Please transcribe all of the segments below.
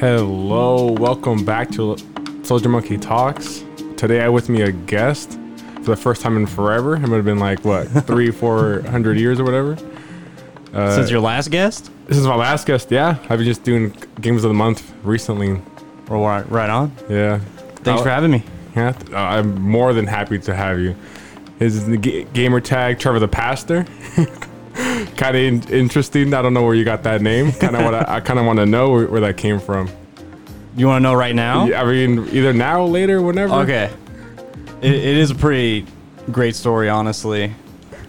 Hello, welcome back to Soldier Monkey Talks. Today I with me a guest for the first time in forever. It would have been like what three, four hundred years or whatever. Uh, Since your last guest? this is my last guest. Yeah, I've been just doing games of the month recently. Well, right, right on. Yeah, Thanks Oh, for having me. Yeah, uh, I'm more than happy to have you. His g- gamer tag Trevor the Pastor. kind of in- interesting. I don't know where you got that name. Kind of what I, I kind of want to know where, where that came from. You want to know right now? I mean, either now, later, whenever. Okay. It, it is a pretty great story, honestly.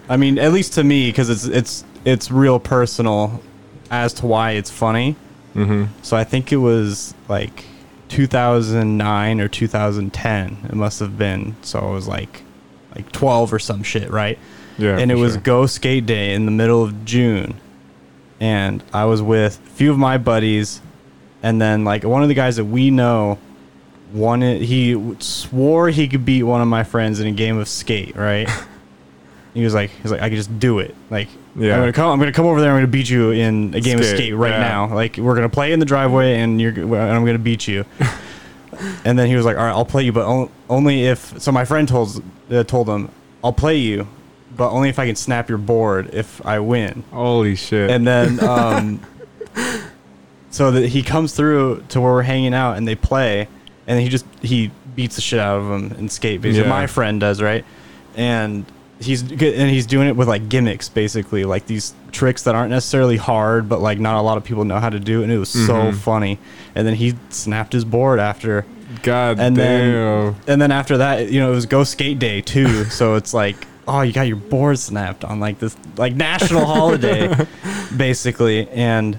I mean, at least to me, because it's it's it's real personal as to why it's funny. Mm-hmm. So I think it was like 2009 or 2010. It must have been. So it was like like 12 or some shit, right? Yeah. and it was sure. Go Skate Day in the middle of June, and I was with a few of my buddies, and then like one of the guys that we know, wanted he swore he could beat one of my friends in a game of skate. Right? he was like, he's like, I could just do it. Like, Yeah. I'm gonna come. I'm gonna come over there. I'm gonna beat you in a game of Skate, skate right yeah. now. Like, we're gonna play in the driveway, and you're and I'm gonna beat you. and then he was like, "All right, I'll play you, but only if." So my friend told uh, told him, "I'll play you, but only if I can snap your board if I win." Holy shit. And then, um, so that he comes through to where we're hanging out, and they play, and he just he beats the shit out of him in skate. Because Yeah. my friend does right, and he's good, and he's doing it with like gimmicks, basically, like these tricks that aren't necessarily hard, but like not a lot of people know how to do, it, and it was so Mhm. funny. And then he snapped his board after God and damn. then and then after that, you know, it was Go Skate Day too. so it's like, oh, you got your board snapped on like this like national holiday, basically. And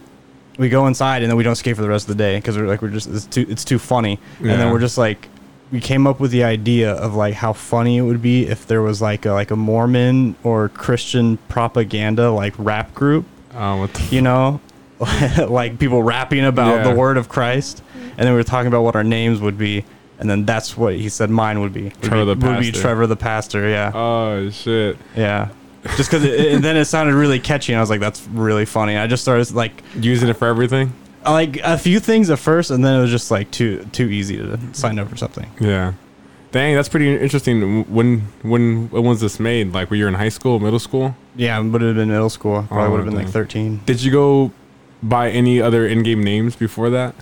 we go inside and then we don't skate for the rest of the day because we're like we're just it's too it's too funny. And then we're just like we came up with the idea of like how funny it would be if there was like a like a Mormon or Christian propaganda like rap group oh, what the you know, like people rapping about Yeah. the word of Christ, and then we were talking about what our names would be, and then that's what he said mine would be. Would Trevor be, the would be Trevor the pastor. Yeah, Oh shit. yeah. Just because, and then it sounded really catchy, and I was like, "That's really funny." I just started like, Using it for everything. like a few things at first, and then it was just like too too easy to sign up for something. Yeah. Dang, that's pretty interesting. When when when was this made? Like, were you in high school, middle school? Yeah, it would have been middle school. Probably Oh, would have been like thirteen. Did you go buy any other in-game names before that?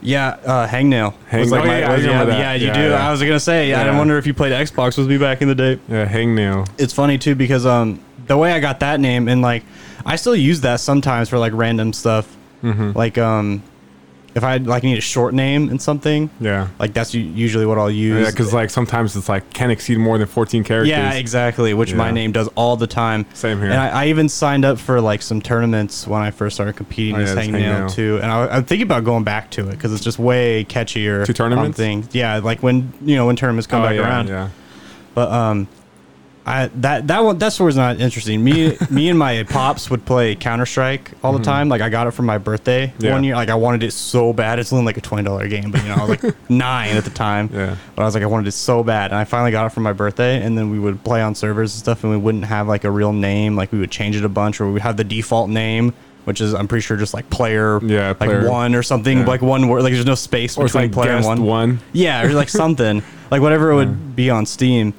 Yeah, uh, hangnail. Hang- was like oh, my, yeah, was- yeah, yeah, you Yeah, do. I was gonna say, I wonder if you played Xbox with me back in the day. Yeah, hangnail. it's funny too because um the way I got that name and like I still use that sometimes for like random stuff. Mm-hmm. Like um if I like need a short name and something, Yeah. like that's u- usually what I'll use. Yeah, because like sometimes it's like can't exceed more than 14 characters. yeah, exactly, which my name does all the time. Same here. And I, I even signed up for like some tournaments when I first started competing Oh, as yeah, hangnail too. And I, I'm thinking about going back to it because it's just way catchier. To tournaments? things. Yeah, like when you know when tournaments come Oh, back yeah, around. Yeah. But um, I that that one that story's not interesting. Me me and my pops would play Counter Strike all the time. Like I got it for my birthday Mm-hmm. Yeah. one year. Like I wanted it so bad. It's only like a twenty dollar game, but you know I was like nine at the time. Yeah. But I was like I wanted it so bad, and I finally got it for my birthday. And then we would play on servers and stuff, and we wouldn't have like a real name. Like we would change it a bunch, or we would have the default name. Which is, I'm pretty sure, just like player, Yeah, like player. one or something, Yeah. like one word, like there's no space Or between like player and one. one. Yeah, or like something like whatever it would be on Steam,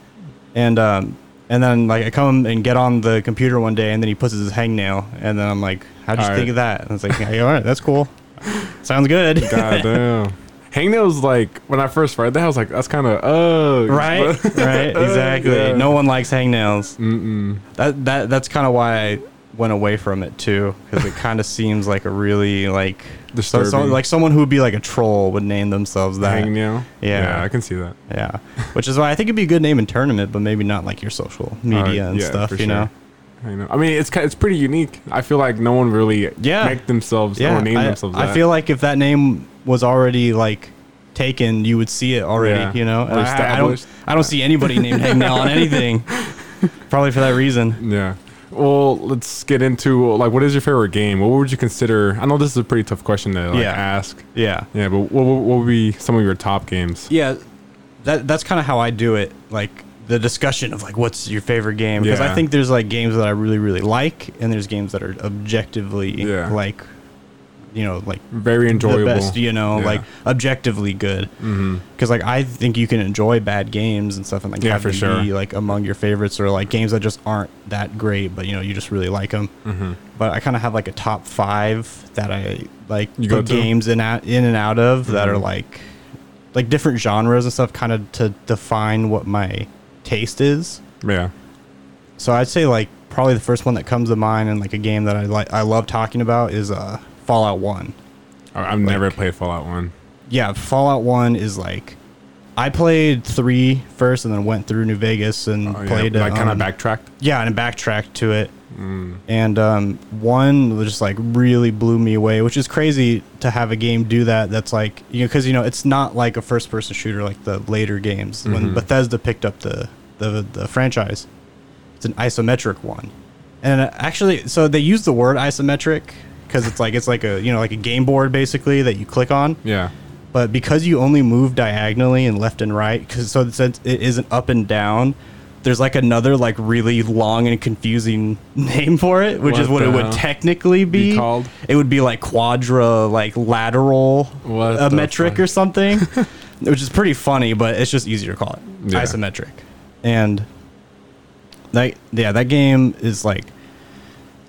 and um, and then like I come and get on the computer one day, and then he puts his hangnail, and then I'm like, how'd you All think right. of that? And it's like, hey, all right, that's cool, sounds good, God damn. Hangnail's like when I first read that, I was like, that's kind of uh right, right, exactly. Yeah. No one likes hangnails. Mm-mm. That that that's kind of why I went away from it too, because it kind of seems like a really like so, Disturbing. like someone who would be like a troll would name themselves that. Hangnail. Yeah. I can see that. Yeah, which is why I think it'd be a good name in tournament, but maybe not like your social media Uh, and yeah, stuff. for You know. I know. I mean, it's ki- it's pretty unique. I feel like no one really Yeah. make themselves Yeah, or name I, themselves. I that. feel like if that name was already like taken, you would see it already. Yeah. You know, Or And I, I don't. established. I don't see anybody named Hangnail on anything. Probably for that reason. Yeah. Well, let's get into like what is your favorite game? What would you consider? I know this is a pretty tough question to like Yeah. ask. Yeah. Yeah, but what, what would be some of your top games? Yeah. That that's kind of how I do it. Like the discussion of like what's your favorite game because Yeah. I think there's like games that I really really like and there's games that are objectively Yeah. like you know, like Very enjoyable. best, you know, Yeah. like objectively good. Because like I think you can enjoy bad games and stuff, and like Yeah, for sure. be like among your favorites, or like games that just aren't that great, but you know you just really like them. Mm-hmm. But I kind of have like a top five that I like You put games in out in and out of that are Mhm. like like different genres and stuff, kind of to define what my taste is. Yeah. So I'd say like probably the first one that comes to mind and like a game that I like I love talking about is uh Fallout 1. I- I've never played Fallout One. Yeah, Fallout 1 is like I played three first, and then went through New Vegas and Oh, yeah. played like kind of um, backtracked. Yeah, and backtracked to it. Mm. And um, one was just like really blew me away, which is crazy to have a game do that. That's like you know because you know it's not like a first person shooter like the later games when Mhm. Bethesda picked up the, the the franchise. It's an isometric one, and uh, actually, so they use the word isometric because it's like it's like a you know like a game board basically that you click on. Yeah. But because you only move diagonally and left and right, because so since it isn't up and down, there's like another like really long and confusing name for it, which What is what it would technically be. Be called? It would be like quadra, like lateral, a uh, metric fuck? or something, which is pretty funny, but it's just easier to call it Yeah. isometric. And that yeah, that game is like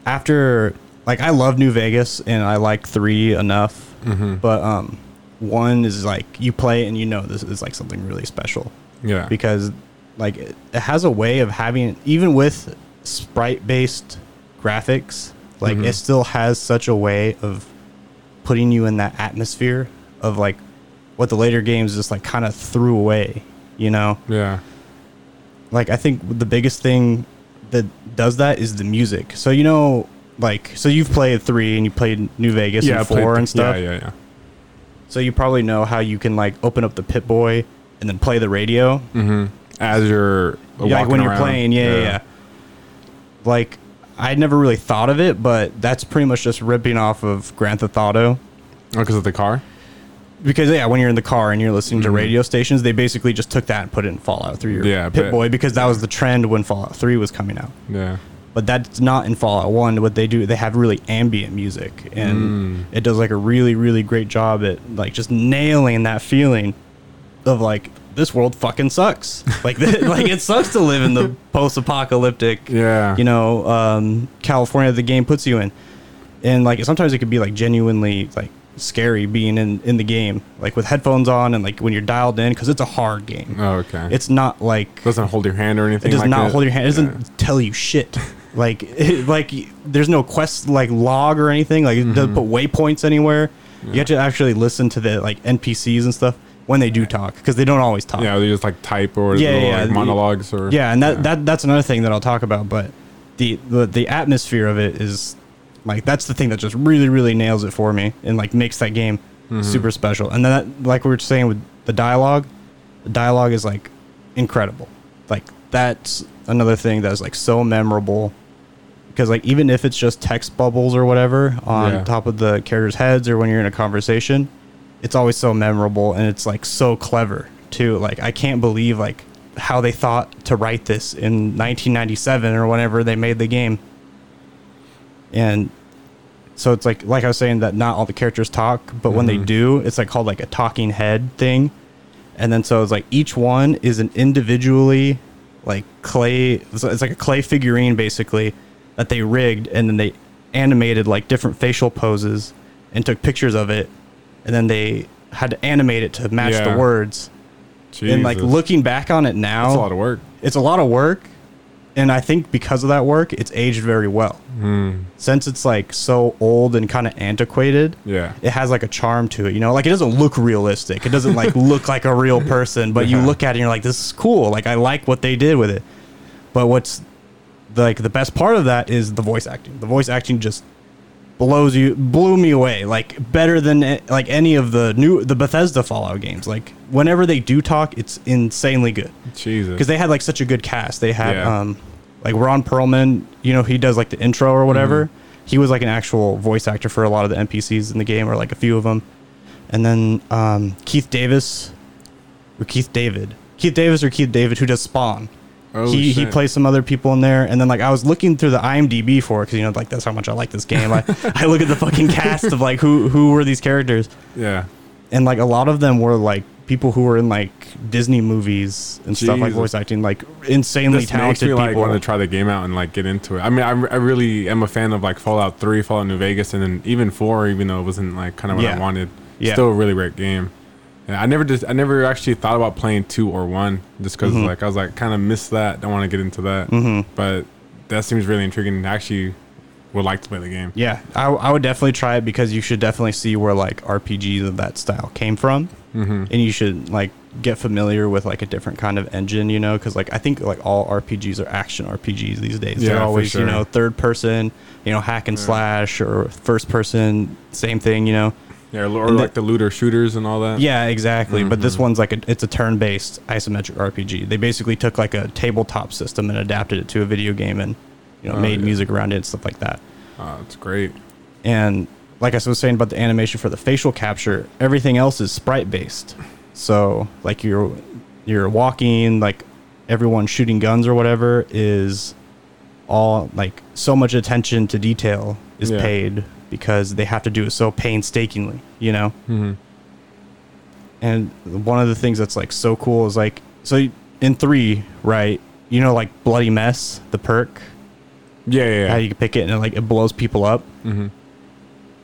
after like I love New Vegas and I like three enough, Mm-hmm. but um, one is like you play and you know this is like something really special Yeah. because like it, it has a way of having even with sprite based graphics, like Mhm. it still has such a way of putting you in that atmosphere of like what the later games just like kind of threw away, you know yeah. like I think the biggest thing that does that is the music. So you know, like so you've played three and you played New Vegas yeah. And four the- and stuff. Yeah. Yeah. Yeah. So you probably know how you can like open up the Pip-Boy and then play the radio. Mm-hmm. As you're Yeah, like when you're playing, yeah, yeah, yeah. Like I'd never really thought of it, but that's pretty much just ripping off of Grand Theft Auto. Oh, because of the car. Because yeah, when you're in the car and you're listening to Mhm. radio stations, they basically just took that and put it in Fallout 3 or Yeah, Pip-Boy because that was the trend when Fallout 3 was coming out. Yeah. But that's not in Fallout One. What they do, they have really ambient music, and Mm. it does like a really, really great job at like just nailing that feeling of like this world fucking sucks. like, th- like it sucks to live in the post-apocalyptic, Yeah. you know, um, California the game puts you in, and like sometimes it could be like genuinely like scary being in in the game, like with headphones on and like when you're dialed in because it's a hard game. Oh, okay. It's not like doesn't hold your hand or anything. it does like not that? hold your hand. It doesn't Yeah. tell you shit. Like, it, like there's no quest like log or anything. Like, it doesn't mm-hmm. put waypoints anywhere. You have to actually listen to the like NPCs and stuff when they do talk because they don't always talk. Yeah, they just like type or Yeah, little, yeah, like monologues or Yeah, and that, that that's another thing that I'll talk about. But the, the the atmosphere of it is like that's the thing that just really really nails it for me and like makes that game mm-hmm. super special. And then that, like we were saying with the dialogue, the dialogue is like incredible. Like that's another thing that's like so memorable because like even if it's just text bubbles or whatever on Yeah. top of the characters' heads or when you're in a conversation, it's always so memorable and it's like so clever too. Like I can't believe like how they thought to write this in 1997 or whenever they made the game. And so it's like like I was saying that not all the characters talk, but when they Mhm. do, it's like called like a talking head thing. And then so it's like each one is an individually like clay it's like a clay figurine basically that they rigged and then they animated like different facial poses and took pictures of it and then they had to animate it to match Yeah. the words. And like looking back on it now, it's a lot of work. it's a lot of work and i think because of that work it's aged very well. Mm, since it's like so old and kind of antiquated yeah. it has like a charm to it you know? Like it doesn't look realistic. It doesn't like look like a real person but you look at it and you're like this is cool. Like i like what they did with it. But what's like the best part of that is the voice acting. The voice acting just blows you blew me away like better than like any of the new the bethesda fallout games. Like whenever they do talk it's insanely good. Jesus. because they had like such a good cast. They had Yeah. um like Ron Perlman, you know, he does like the intro or whatever. Mm-hmm. He was like an actual voice actor for a lot of the NPCs in the game, or like a few of them. And then um, Keith Davis, or Keith David, Keith Davis or Keith David, who does Spawn. Oh, he he plays some other people in there, and then like I was looking through the IMDb for it because you know like that's how much I like this game. I, I look at the fucking cast of like who who were these characters, Yeah. and like a lot of them were like people who were in like Disney movies and stuff like Jesus. voice acting, like insanely This makes talented me like people. want to try the game out and like get into it. I mean, I, I really am a fan of like Fallout Three, Fallout New Vegas, and then even Four, even though it wasn't like kind of what Yeah. I wanted. Yeah. Still a really great game. Yeah, I never just I never actually thought about playing two or one just because Mm-hmm. like I was like kind of miss that. Don't want to get into that. Mm-hmm. But that seems really intriguing. I actually would like to play the game. Yeah, I, I would definitely try it because you should definitely see where like RPGs of that style came from, mm-hmm. and you should like get familiar with like a different kind of engine, you know, because like I think like all RPGs are action RPGs these days. Yeah, They're always you know third person, you know hack and slash or first person, same thing, you know. Yeah, or And like the- the looter shooters and all that. Yeah, exactly. But Mm-hmm. this one's like a it's a turn-based isometric RPG. They basically took like a tabletop system and adapted it to a video game and you know Oh, made yeah. music around it and stuff like that. Oh, it's great. And like I was saying about the animation for the facial capture, everything else is sprite based. So like you're you're walking, like everyone shooting guns or whatever is all like so much attention to detail is Yeah. paid because they have to do it so painstakingly, you know? hmm And one of the things that's like so cool is like so in three, right? You know, like bloody mess, the perk, Yeah, yeah, how you can pick it and it, like it blows people up. hmm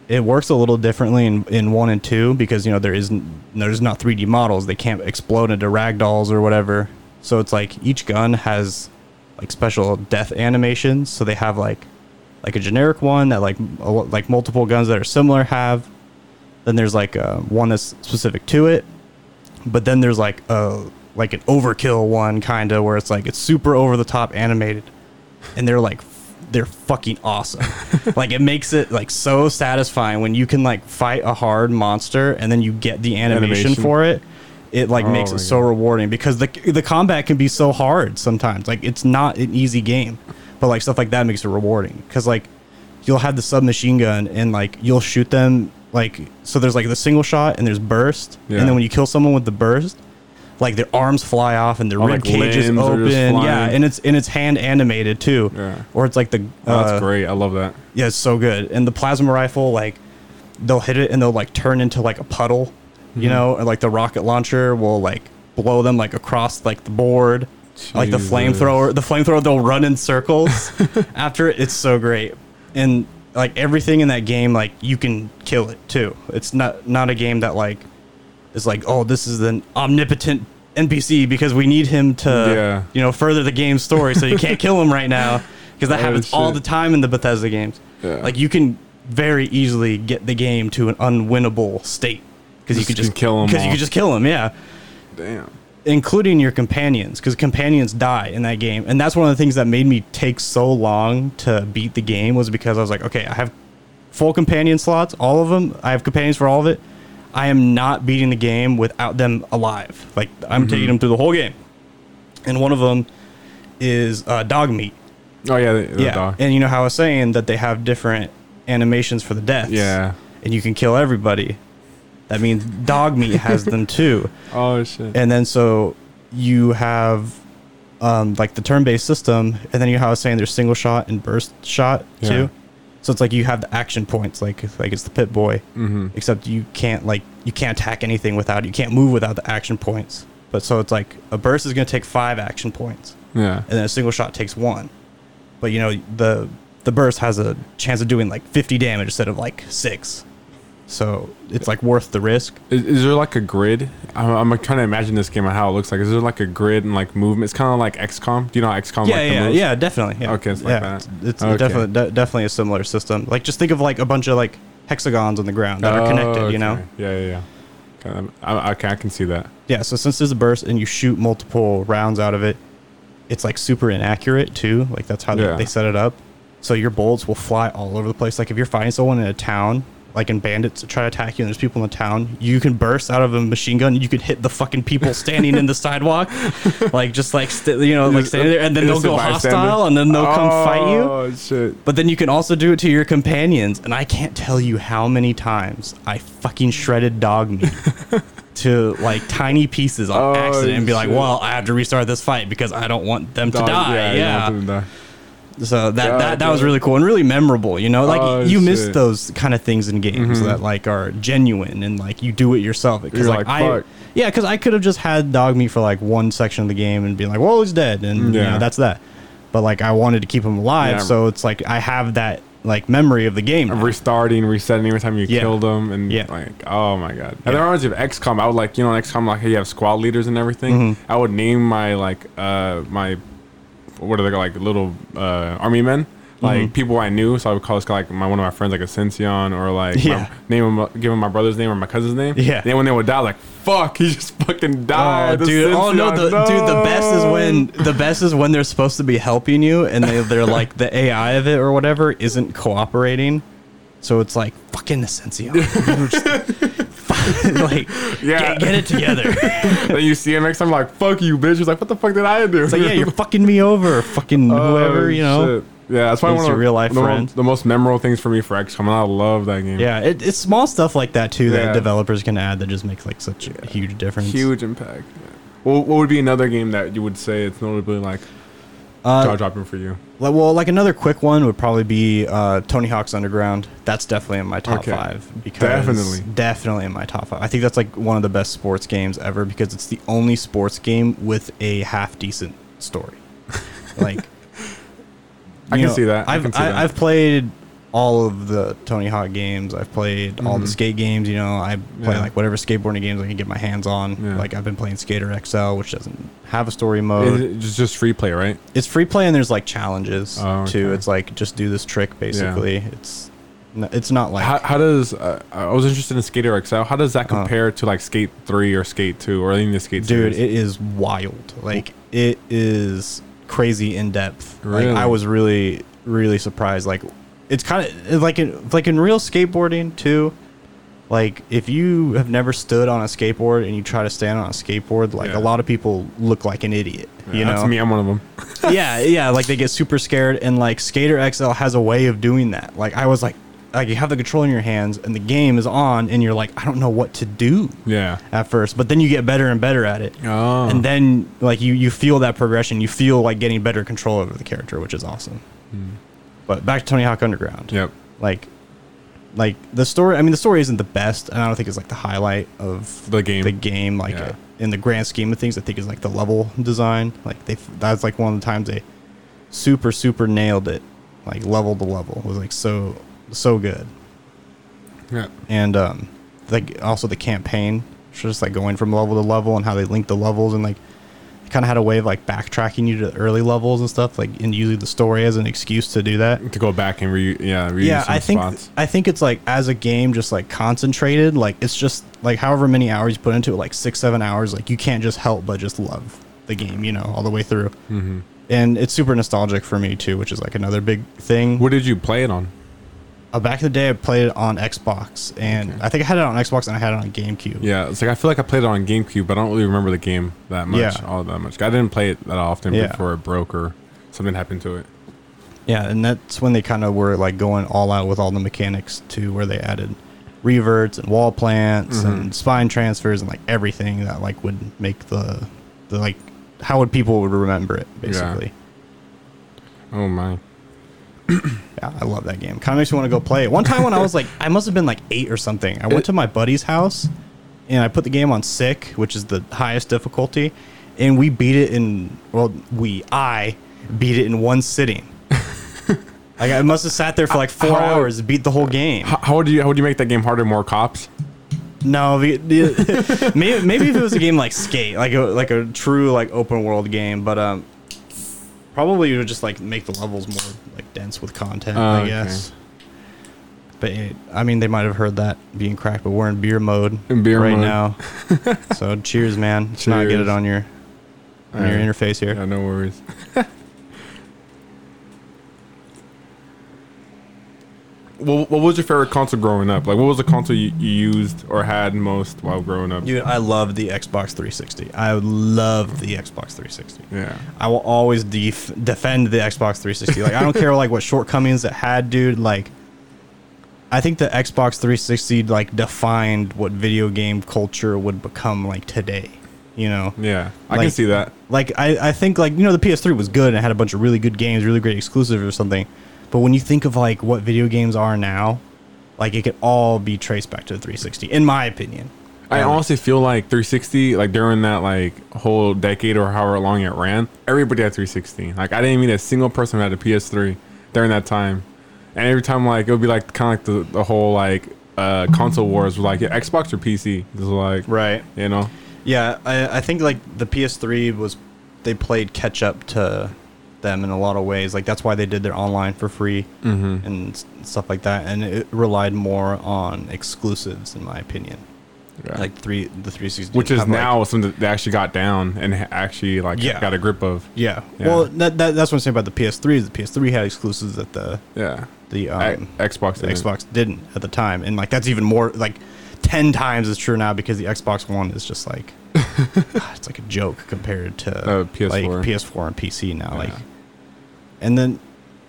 It works a little differently in, in one and two because you know there isn't there's not 3D models. They can't explode into ragdolls or whatever. So it's like each gun has like special death animations. So they have like like a generic one that like like multiple guns that are similar have. Then there's like uh, one that's specific to it, but then there's like a like an overkill one kind of where it's like it's super over the top animated, and they're like they're fucking awesome. like it makes it like so satisfying when you can like fight a hard monster and then you get the animation, Animation. for it. It like Oh makes it so God. rewarding because the the combat can be so hard sometimes. Like it's not an easy game, but like stuff like that makes it rewarding because like you'll have the submachine gun and like you'll shoot them like so there's like the single shot and there's burst Yeah. and then when you kill someone with the burst like their arms fly off and their Oh, rib like cage is limbs are open just yeah flying. and it's and it's hand animated too Yeah. or it's like the Oh, that's uh, great. I love that. yeah it's so good and the plasma rifle like they'll hit it and they'll like turn into like a puddle Mm-hmm. you know and like the rocket launcher will like blow them like across like the board like the Jesus. flamethrower the flamethrower they'll run in circles after it it's so great and like everything in that game like you can kill it too it's not not a game that like is like oh this is an omnipotent npc because we need him to Yeah. you know further the game's story so you can't kill him right now because that Oh, happens all the time in the bethesda games Yeah. like you can very easily get the game to an unwinnable state because you could just kill 'em because you could just kill him yeah Damn. including your companions because companions die in that game and that's one of the things that made me take so long to beat the game was because i was like okay i have full companion slots all of them i have companions for all of it i am not beating the game without them alive like i'm taking them through the whole game and one of them is uh, dog meat Oh yeah, the, the yeah dog. and you know how i was saying that they have different animations for the deaths Yeah. and you can kill everybody that means dog meat has them too Oh shit. and then so you have um, like the turn-based system, and then you have I was saying there's single shot and burst shot Yeah. too. So it's like you have the action points, like like it's the Pip-Boy, mm-hmm. except you can't like you can't attack anything without you can't move without the action points. But so it's like a burst is going to take five action points, Yeah. and then a single shot takes one. But you know the the burst has a chance of doing like 50 damage instead of like six. So it's like worth the risk. Is, is there like a grid? I'm, I'm trying to imagine this game and how it looks like. Is there like a grid and like movement? It's kind of like XCOM. Do you know how XCOM? yeah, like yeah, yeah, definitely. Yeah. Okay, it's like yeah, that. It's Okay. definitely de- definitely a similar system. Like just think of like a bunch of like hexagons on the ground that are Oh, connected. You know. Yeah, yeah, yeah. Kind of, I, okay, I can see that. Yeah. So since there's a burst and you shoot multiple rounds out of it, it's like super inaccurate too. Like that's how they- Yeah. they set it up. So your bullets will fly all over the place. Like if you're fighting someone in a town. Like in bandits try to attack you, and there's people in the town. You can burst out of a machine gun. You could hit the fucking people standing in the sidewalk, like just like st- you know, like standing there, and then they'll go hostile, and then they'll come fight you. Oh shit! But then you can also do it to your companions, and I can't tell you how many times I fucking shredded dog meat to like tiny pieces on Oh, accident and be like, well, I have to restart this fight because I don't want them to die. you Yeah. So that, God that that was really cool and really memorable. You know, like Oh, you miss those kind of things in games Mhm. that like are genuine and like you do it yourself. Because like, like, I, yeah, because I could have just had dog meat for like one section of the game and be like, well, he's dead, and you Yeah. know, that's that. But like I wanted to keep him alive, Yeah. so it's like I have that like memory of the game. Of now. restarting, resetting every time you Yeah. killed them, and Yeah. like, oh my god. And Yeah. there reminds me of XCOM. I would like, you know, in XCOM, like, hey, you have squad leaders and everything. Mhm. I would name my like, uh, my, what are they like, little uh, army men, like Mhm. people I knew. So I would call this guy like my one of my friends, like Ascension, or like, Yeah. my, name him, give him my brother's name or my cousin's name. Yeah. Then when they would die, like, fuck, he just fucking died. Oh, dude! Oh no, the, Ascension, dude! The best is when the best is when they're supposed to be helping you, and they they're like the AI of it or whatever isn't cooperating. So it's like fucking Ascension. Like, Yeah. get, get it together. then you see him next time, like, fuck you, bitch. He's like, what the fuck did I do? It's like, yeah, you're fucking me over, fucking oh, whoever, Oh, you know. shit. Yeah, that's probably one of real life the, mo- friend. the most memorable things for me for XCOM. And I love that game. Yeah, it, it's small stuff like that too Yeah. that developers can add that just makes like such a huge difference. huge impact. Yeah. What, what would be another game that you would say it's notably like Uh, jaw dropping for you? Like, well, like another quick one would probably be uh, Tony Hawk's Underground. That's definitely in my top Okay. five. Because Definitely. definitely in my top five. I think that's like one of the best sports games ever because it's the only sports game with a half decent story. like, I can see that. I I've can see I, that. I've played all of the Tony Hawk games. I've played all the Mhm. skate games. You know, I play Yeah. like whatever skateboarding games I can get my hands on. Yeah. Like I've been playing Skater XL, which doesn't have a story mode. It's just free play, right? It's free play and there's like challenges Oh, too. It's like just do this trick basically. It's n- it's not like how, how does uh, I was interested in Skater XL? How does that Uh-huh. compare to like Skate Three or Skate Two or any of the Skate dude, series? it is wild. Like it is crazy in depth. Like I was really really surprised. Like it's kind of like in like in real skateboarding too. Like if you have never stood on a skateboard and you try to stand on a skateboard, like Yeah. a lot of people look like an idiot. You That's know, me. I'm one of them. yeah, yeah, like they get super scared, and like Skater XL has a way of doing that. Like I was like, like you have the control in your hands, and the game is on, and you're like, I don't know what to do Yeah. at first, but then you get better and better at it, Oh. and then like you you feel that progression, you feel like getting better control over the character, which is awesome. Hmm. But back to Tony Hawk Underground, Yep. like. Like the story, I mean, the story isn't the best, and I don't think it's like the highlight of The game. The game, like Yeah. in the grand scheme of things, I think is like the level design. Like they, that's like one of the times they super super nailed it like level to level it was like so so good Yeah. and um like also the campaign just like going from level to level and how they link the levels and like kind of had a way of like backtracking you to the early levels and stuff like and using the story as an excuse to do that To go back and re yeah reuse yeah some i think spots. i think it's like as a game just like concentrated like it's just like however many hours you put into it like six seven hours like you can't just help but just love the game you know all the way through hmm and it's super nostalgic for me too which is like another big thing What did you play it on? Uh, back in the day i played it on xbox and i think i had it on xbox and i had it on gamecube Yeah, it's like I feel like I played it on GameCube, but I don't really remember the game that much, Yeah. all that much. I didn't play it that often Yeah. before it broke or something happened to it. Yeah, and that's when they kind of were like going all out with all the mechanics too, where they added reverts and wall plants Mhm. and spine transfers and like everything that like would make the the like how would people would remember it basically. Oh my! Yeah, I love that game. Kind of makes me want to go play it. One time when I was like, I must have been like eight or something. I went to my buddy's house, and I put the game on sick, which is the highest difficulty, and we beat it in well, we I beat it in one sitting. like I must have sat there for like four How- hours, beat the whole game. How, how would you how would you make that game harder? More cops? No, maybe maybe if it was a game like Skate, like a like a true like open world game, but um, probably it would just like make the levels more like dense with content, Oh, I okay. guess. But it, I mean, they might have heard that being cracked, but we're in beer mode In beer right mode. now. so cheers, man. Let's not get it on your on your interface here. Yeah, no worries. what, what was your favorite console growing up? Like, what was the console you, you used or had most while growing up? Dude, I love the Xbox 360. I love the Xbox 360. Yeah. I will always def- defend the Xbox 360. Like I don't care like what shortcomings it had, dude. Like I think the Xbox 360 like defined what video game culture would become like today. You know, Yeah, I can see that. like I, I think like you know the PS3 was good and had a bunch of really good games, really great exclusives or something. But when you think of like what video games are now, like it could all be traced back to the 360, in my opinion. I Um, honestly feel like 360, like during that like whole decade or however long it ran, everybody had 360. Like I didn't meet a single person who had a PS3 during that time. And every time like it would be like kind of like the, the whole like uh console wars was like yeah, Xbox or PC. It was like right. you know. Yeah, I, I think like the PS3 was they played catch up to them in a lot of ways. Like that's why they did their online for free Mm-hmm. and stuff like that, and it relied more on exclusives, in my opinion. Like three, the 360, which is have, like- now something that they actually got down and actually like Yeah. got a grip of. yeah. Yeah. Well, that, that that's what I'm saying about the PS3 is the PS3 had exclusives that the Yeah. the um, Xbox. the didn't. Xbox didn't at the time, and like that's even more like ten times as true now because the Xbox One is just like it's like a joke compared to Uh, PS4. like PS4 and PC now. Like, and then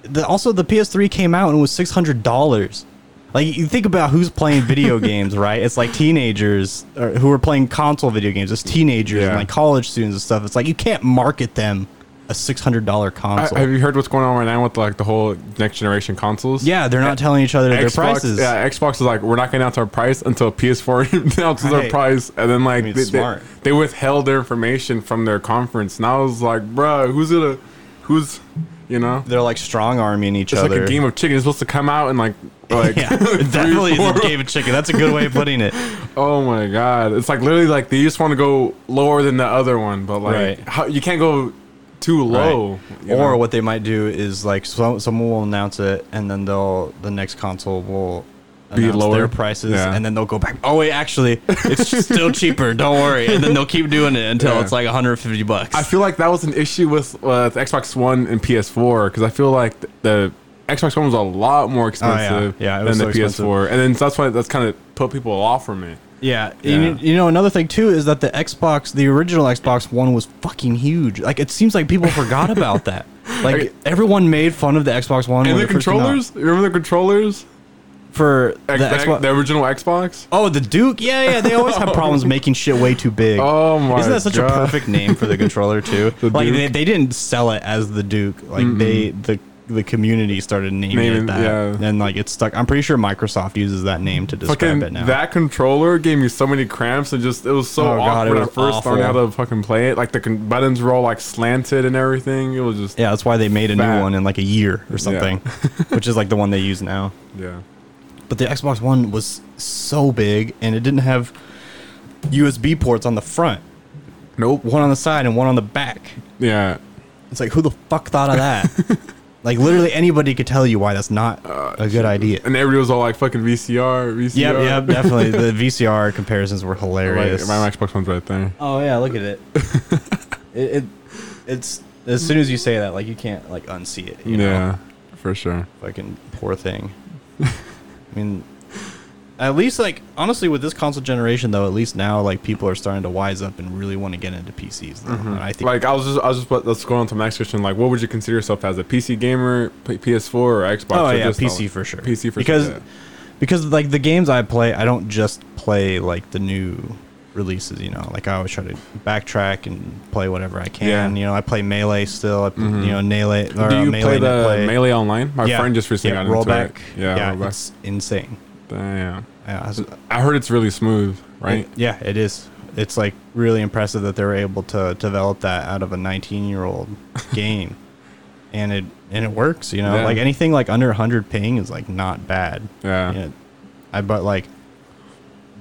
the, also the PS3 came out and it was six hundred dollars. Like you think about who's playing video games, right? It's like teenagers or who are playing console video games. It's teenagers and like college students and stuff. It's like you can't market them a six hundred dollar I, console. have you heard what's going on right now with like the whole next generation consoles? yeah, they're not telling each other their prices. Yeah, Xbox is like, we're not going to announce our price until PS4 announces their Right. price, and then like mean, they, it's they, they withheld their information from their conference. And I was like, bruh, who's gonna, who's, you know, They're like strong arming each it's other. like a game of chicken. It's supposed to come out and like, like, yeah, it definitely is a game of chicken. That's a good way of putting it. Oh my god, it's like literally like they just want to go lower than the other one, but like Right. how, you can't go too low. you Or know? what they might do is like so, someone will announce it, and then they'll the next console will Be lower? their prices, Yeah. and then they'll go back. Oh wait, actually, it's still cheaper. Don't worry. And then they'll keep doing it until Yeah. it's like 150 bucks. I feel like that was an issue with uh, Xbox One and PS4 because I feel like th- the Xbox One was a lot more expensive Oh, Yeah, it than the so expensive. PS4, and then so that's why that's kind of put people off from it. Yeah, Yeah. You, you know another thing too is that the Xbox, the original Xbox One, was fucking huge. Like it seems like people forgot about that. Like everyone made fun of the Xbox One And the controllers, remember the controllers, for the, X- the, Xbox. the original Xbox. Oh, the Duke. Yeah, yeah. They always have problems making shit way too big. Oh my god. Isn't that such God. a perfect name for the controller too? The like they, they didn't sell it as the Duke. Like they the the community started naming, Naming- it that, yeah. and like it's stuck. I'm pretty sure Microsoft uses that name to describe Fucking it now. that controller gave me so many cramps and just it was so Oh, it awkward when I first learned how awful. to fucking play it. Like the con- buttons were all like slanted and everything. It was just yeah, that's why they made a new one in like a year or something, which is like the one they use now. yeah. But the Xbox One was so big, and it didn't have USB ports on the front. Nope. One on the side and one on the back. Yeah. It's like who the fuck thought of that? like literally anybody could tell you why that's not uh, a good idea. And everybody was all like fucking VCR, VCR. Yep, yep, definitely. The VCR comparisons were Like, hilarious. my Xbox one's right there. oh yeah, look at it. it, it. It's as soon as you say that, like you can't like unsee it. You yeah, know? for sure. fucking poor thing. I mean, at least like honestly, with this console generation though, at least now like people are starting to wise up and really want to get into PCs. And I think Like I was just, I was just, let's go on to the next question. Like, what would you consider yourself as a PC gamer, PS4 or Xbox? Oh or yeah, just PC for sure. PC for because sure. yeah. because like the games I play, I don't just play like the new releases. You know, like I always try to backtrack and play whatever I can. Yeah. You know, I play melee still. I, You know, melee. Or, Do uh, you melee play the Net melee online? My Yeah. friend just recently yeah, got into rollback. it. Yeah, yeah, rollback. it's insane. Damn. Yeah, it's- I heard it's really smooth, right? It- yeah, it is. It's like really impressive that they were able to develop that out of a 19 year old game, and it and it works. You know, Yeah. like anything like under 100 ping is like not bad. Yeah. You know, I but like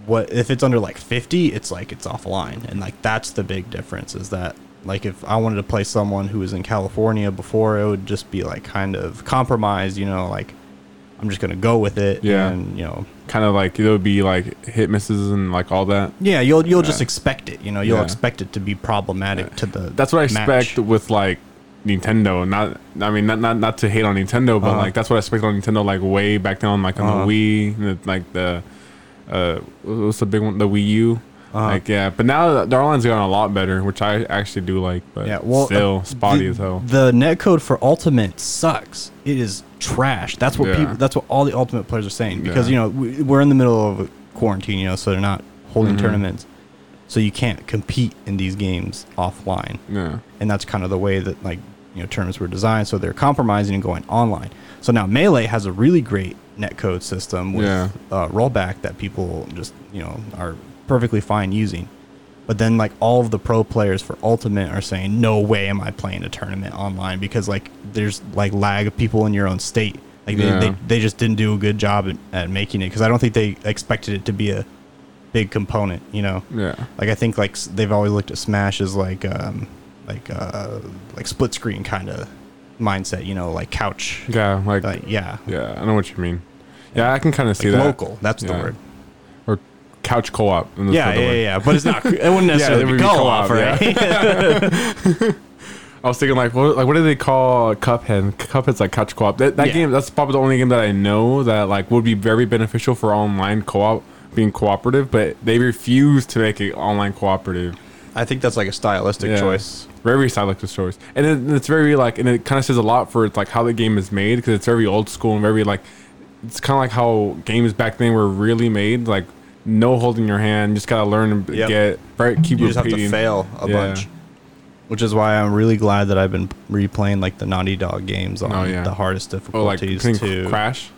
what if it's under like 50? It's like it's offline, and like that's the big difference. Is that like if I wanted to play someone who was in California before, it would just be like kind of compromised. You know, like I'm just gonna go with it. Yeah. and you know Kind of like it would be like hit misses and like all that. Yeah, you'll you'll just expect it. You know, you'll Yeah. expect it to be problematic to the. That's what I expect with like Nintendo. Not, I mean, not not not to hate on Nintendo, but Uh-huh. like that's what I expect on Nintendo. Like way back then, like on Uh-huh. the Wii, the, like the uh, what's the big one? The Wii U. Uh-huh. Like yeah, but now the online's gotten a lot better, which I actually do like. But Yeah, well, still uh, spotty the, as hell. The netcode for Ultimate sucks. It is trash. That's what Yeah. people. That's what all the Ultimate players are saying because Yeah. you know we, we're in the middle of a quarantine, you know, so they're not holding Mhm. tournaments, so you can't compete in these games offline, Yeah, and that's kind of the way that like you know tournaments were designed. So they're compromising and going online. So now Melee has a really great netcode system with Yeah. uh, rollback that people just you know are perfectly fine using. But then like all of the pro players for Ultimate are saying, no way am I playing a tournament online because like there's like lag of people in your own state. Like they, Yeah. they, they just didn't do a good job at, at making it because I don't think they expected it to be a big component. You know, yeah, like I think like they've always looked at Smash as like um like uh like split screen kind of mindset. You know, like couch. yeah. Like Like yeah, yeah, I know what you mean. Yeah, I can kind of see like that. local. That's the word. Couch co-op. Yeah, yeah, yeah. But it's not. It wouldn't necessarily it be be co-op, co-op, right? I was thinking like, what, like what do they call Cuphead? Cuphead's like couch co-op. That, that Yeah. game, that's probably the only game that I know that like would be very beneficial for online co-op, being cooperative. But they refuse to make it online cooperative. I think that's like a stylistic Yeah. choice. Very stylistic choice, and it, it's very like, and it kind of says a lot for like how the game is made because it's very old school and very like, it's kind of like how games back then were really made. Like no holding your hand, you just gotta learn to Yep. get right. Keep You just have repeating. to fail a Yeah. bunch. Which is why I'm really glad that I've been replaying like the Naughty Dog games on Oh, yeah. the hardest Oh, like difficulties to crash.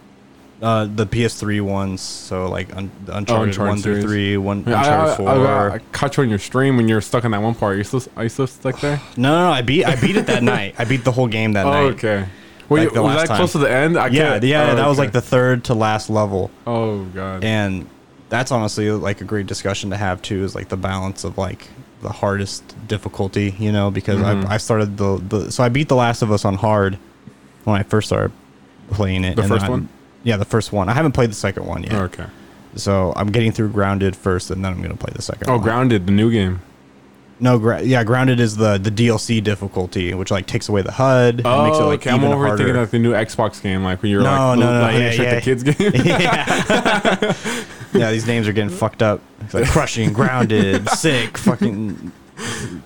uh, the PS3 ones. So like un- the Uncharted, Uncharted one through series. three, one Yeah, I, Uncharted I, four. I, I caught you on your stream when you're stuck in that one part. Are you still, are you still stuck there? no, no, no, I beat I beat it that night. I beat the whole game that Oh, night. okay. Well, Like you- the was last that time. close to the end? I Yeah, can't- yeah, oh, that was like the third to last level. Oh god. and that's honestly like a great discussion to have too is like the balance of like the hardest difficulty you know because Mhm. I, I started the, the so i beat the last of us on hard when i first started playing it The and first then I- one? yeah the first one i haven't played the second one yet okay. so i'm getting through grounded first and then i'm gonna play the second Oh, one grounded the new game. no gra- yeah grounded is the the dlc difficulty which like takes away the hud Oh, and makes it like okay. I'm over harder. thinking of the new Xbox game, like when you're No, like, no, no, like, yeah, yeah. the kids game. yeah. yeah, these names are getting fucked up. It's like crushing, grounded, sick, fucking.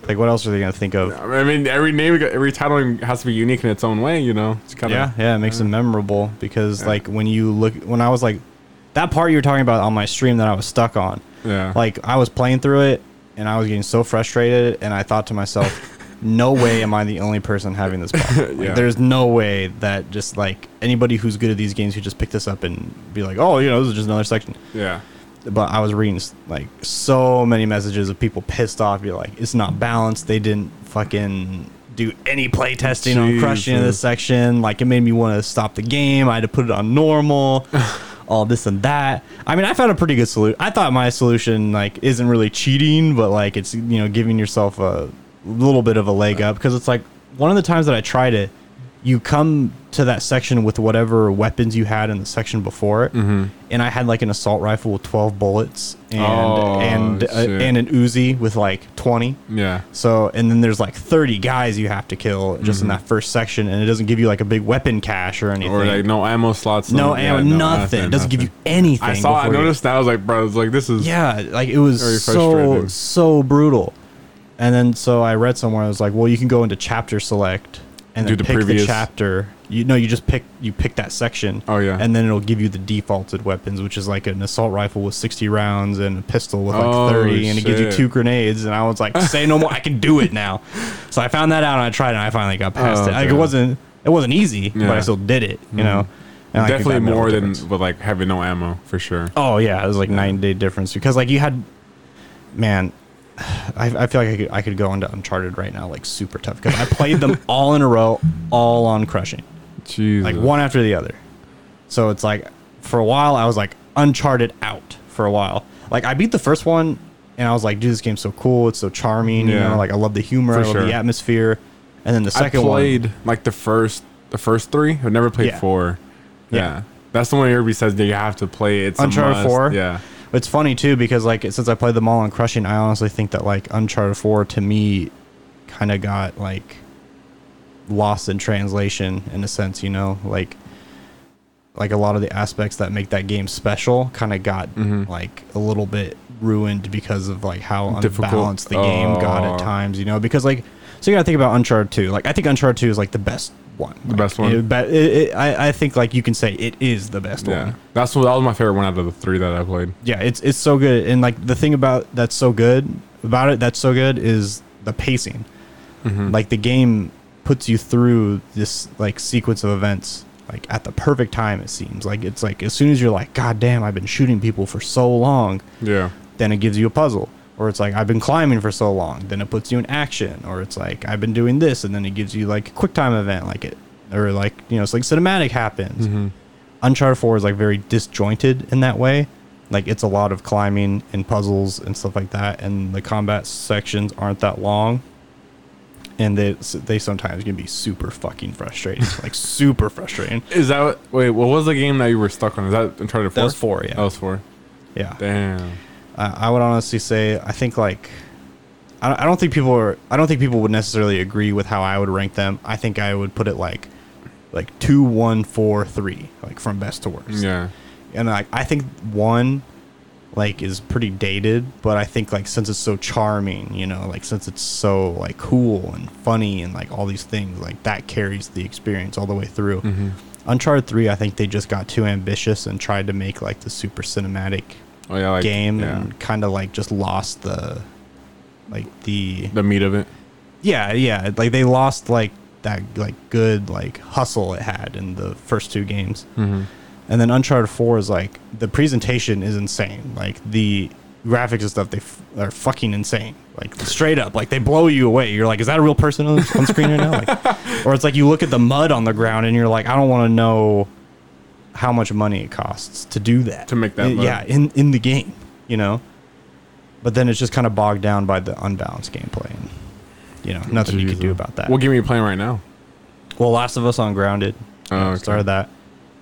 Like, what else are they gonna think of? I mean, every name, every title has to be unique in its own way. You know, it's kind of Yeah, yeah, it makes them memorable because, Yeah. like, when you look, when I was like, that part you were talking about on my stream that I was stuck on, yeah. like, I was playing through it and I was getting so frustrated, and I thought to myself, no way am I the only person having this problem. Like, Yeah. There's no way that just like anybody who's good at these games who just pick this up and be like, oh, you know, this is just another section. yeah. but I was reading like so many messages of people pissed off. You're like, it's not balanced. They didn't fucking do any play testing on crushing in this section. Like it made me want to stop the game. I had to put it on normal. all this and that. I mean, I found a pretty good solution. I thought my solution like isn't really cheating, but like it's you know giving yourself a little bit of a leg up because it's like one of the times that I tried it, you come to that section with whatever weapons you had in the section before it, Mm-hmm. and I had like an assault rifle with twelve bullets and Oh, and uh, and an Uzi with like twenty. Yeah. So and then there's like 30 guys you have to kill just in Mhm. that first section, and it doesn't give you like a big weapon cache or anything. Or like no ammo slots. no yeah, ammo, no, nothing. It doesn't give you anything. I saw. I before you- noticed that. I was like, bro, it's like this is. Yeah, like it was Very so so brutal. And then so I read somewhere I was like, well, you can go into chapter select and Do then the pick previous- the chapter. You know, you just pick you pick that section. Oh, yeah. And then it'll give you the defaulted weapons, which is like an assault rifle with 60 rounds and a pistol with like Oh, 30 and it gives you shit. two grenades and I was like, say no more, I can do it now. So I found that out and I tried it and I finally got past Oh, it. Like it okay. wasn't it wasn't easy, but Yeah. I still did it, you know. And I Definitely more than difference. with like having no ammo for sure. Oh yeah, it was like nine day difference because like you had, man, I, I feel like I could I could go into Uncharted right now like super tough because I played them all in a row, all on crushing, Jesus. like one after the other. So it's like for a while I was like Uncharted out for a while. Like I beat the first one and I was like, dude, this game's so cool, it's so charming, you know, like I love the humor, For I love sure. the atmosphere. And then the I second played one, like the first the first three. I've never played Yeah. four. Yeah. Yeah. That's the one everybody says that you have to play. It's Uncharted. 4? Yeah. It's funny too because like since I played them all on Crushing, I honestly think that like Uncharted Four to me kind of got like lost in translation in a sense, you know, like like a lot of the aspects that make that game special kind of got Mhm. like a little bit ruined because of like how Difficult. unbalanced the game got Oh. at times. You know, because like so you gotta think about Uncharted Two. Like I think Uncharted Two is like the best one. The Like, best one? It, but it, it, I I think like you can say it is the best Yeah, one. that's what that was my favorite one out of the three that I played. Yeah, it's it's so good, and like the thing about that's so good about it that's so good is the pacing. Mhm. Like the game puts you through this like sequence of events like at the perfect time. It seems like it's like as soon as you're like, God damn, I've been shooting people for so long, yeah, then it gives you a puzzle. Or it's like I've been climbing for so long, then it puts you in action. Or it's like I've been doing this, and then it gives you like a quick time event, like it, or like you know, it's like cinematic happens. hmm Uncharted 4 is like very disjointed in that way. Like it's a lot of climbing and puzzles and stuff like that, and the combat sections aren't that long. And they they sometimes can be super fucking frustrating, like super frustrating. Is that what, wait? What was the game that you were stuck on? Is that Uncharted Four? That was four, yeah, That was four. yeah. Damn. I, I would honestly say I think like I don't, I don't think people are I don't think people would necessarily agree with how I would rank them. I think I would put it like like two, one, four, three, like from best to worst. Yeah. and like I think one like is pretty dated, but I think like since it's so charming, you know, like since it's so like cool and funny and like all these things, like that carries the experience all the way through. hmm Uncharted 3, I think they just got too ambitious and tried to make like the super cinematic Oh yeah, like game yeah. and kind of like just lost the like the the meat of it. yeah, yeah, like they lost like that like good like hustle it had in the first two games. hmm And then Uncharted 4 is like the presentation is insane. Like the graphics and stuff, they f- are fucking insane. Like straight up, like they blow you away. You're like, is that a real person on, on screen right now? Like, or it's like you look at the mud on the ground and you're like, I don't want to know how much money it costs to do that. To make that mud. yeah, in in the game, you know. But then it's just kind of bogged down by the unbalanced gameplay, and you know, nothing you can do about that. What game are you playing right now? Well, Last of Us on Grounded. Oh, Uh, okay. Started that.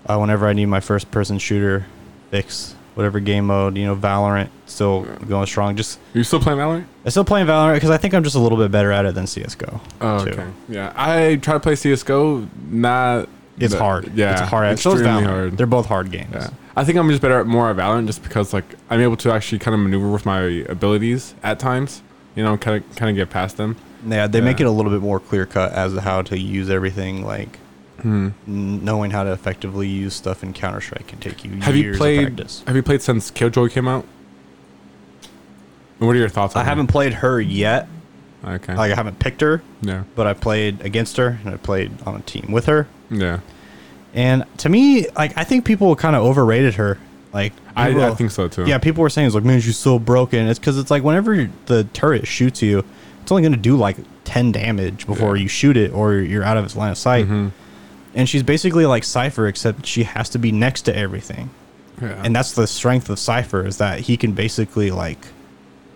Uh, whenever I need my first person shooter fix, whatever game mode, you know, Valorant still going strong. Just You still playing Valorant? I'm still playing Valorant because I think I'm just a little bit better at it than CS:GO. Oh, okay. Yeah, I try to play CS:GO. Not. It's the- hard. Yeah, it's hard. So extremely Valorant. hard. They're both hard games. Yeah, I think I'm just better at more at Valorant just because like I'm able to actually kind of maneuver with my abilities at times. You know, kind of kind of get past them. Yeah, they make it a little bit more clear cut as to how to use everything. Like Hmm. knowing how to effectively use stuff in Counter Strike can take you Have years you of played? practice. Have you played since Killjoy came out? What are your thoughts? on I haven't played her yet. Okay. Like I haven't picked her, yeah. but I played against her and I played on a team with her. Yeah. And to me, like I think people kind of overrated her. Like I, I think so too. Yeah, people were saying it's like, man, she's so broken. It's because it's like whenever the turret shoots you, it's only going to do like ten damage before Yeah. you shoot it or you're out of its line of sight. Mhm. And she's basically like Cypher, except she has to be next to everything. Yeah. And that's the strength of Cypher is that he can basically like.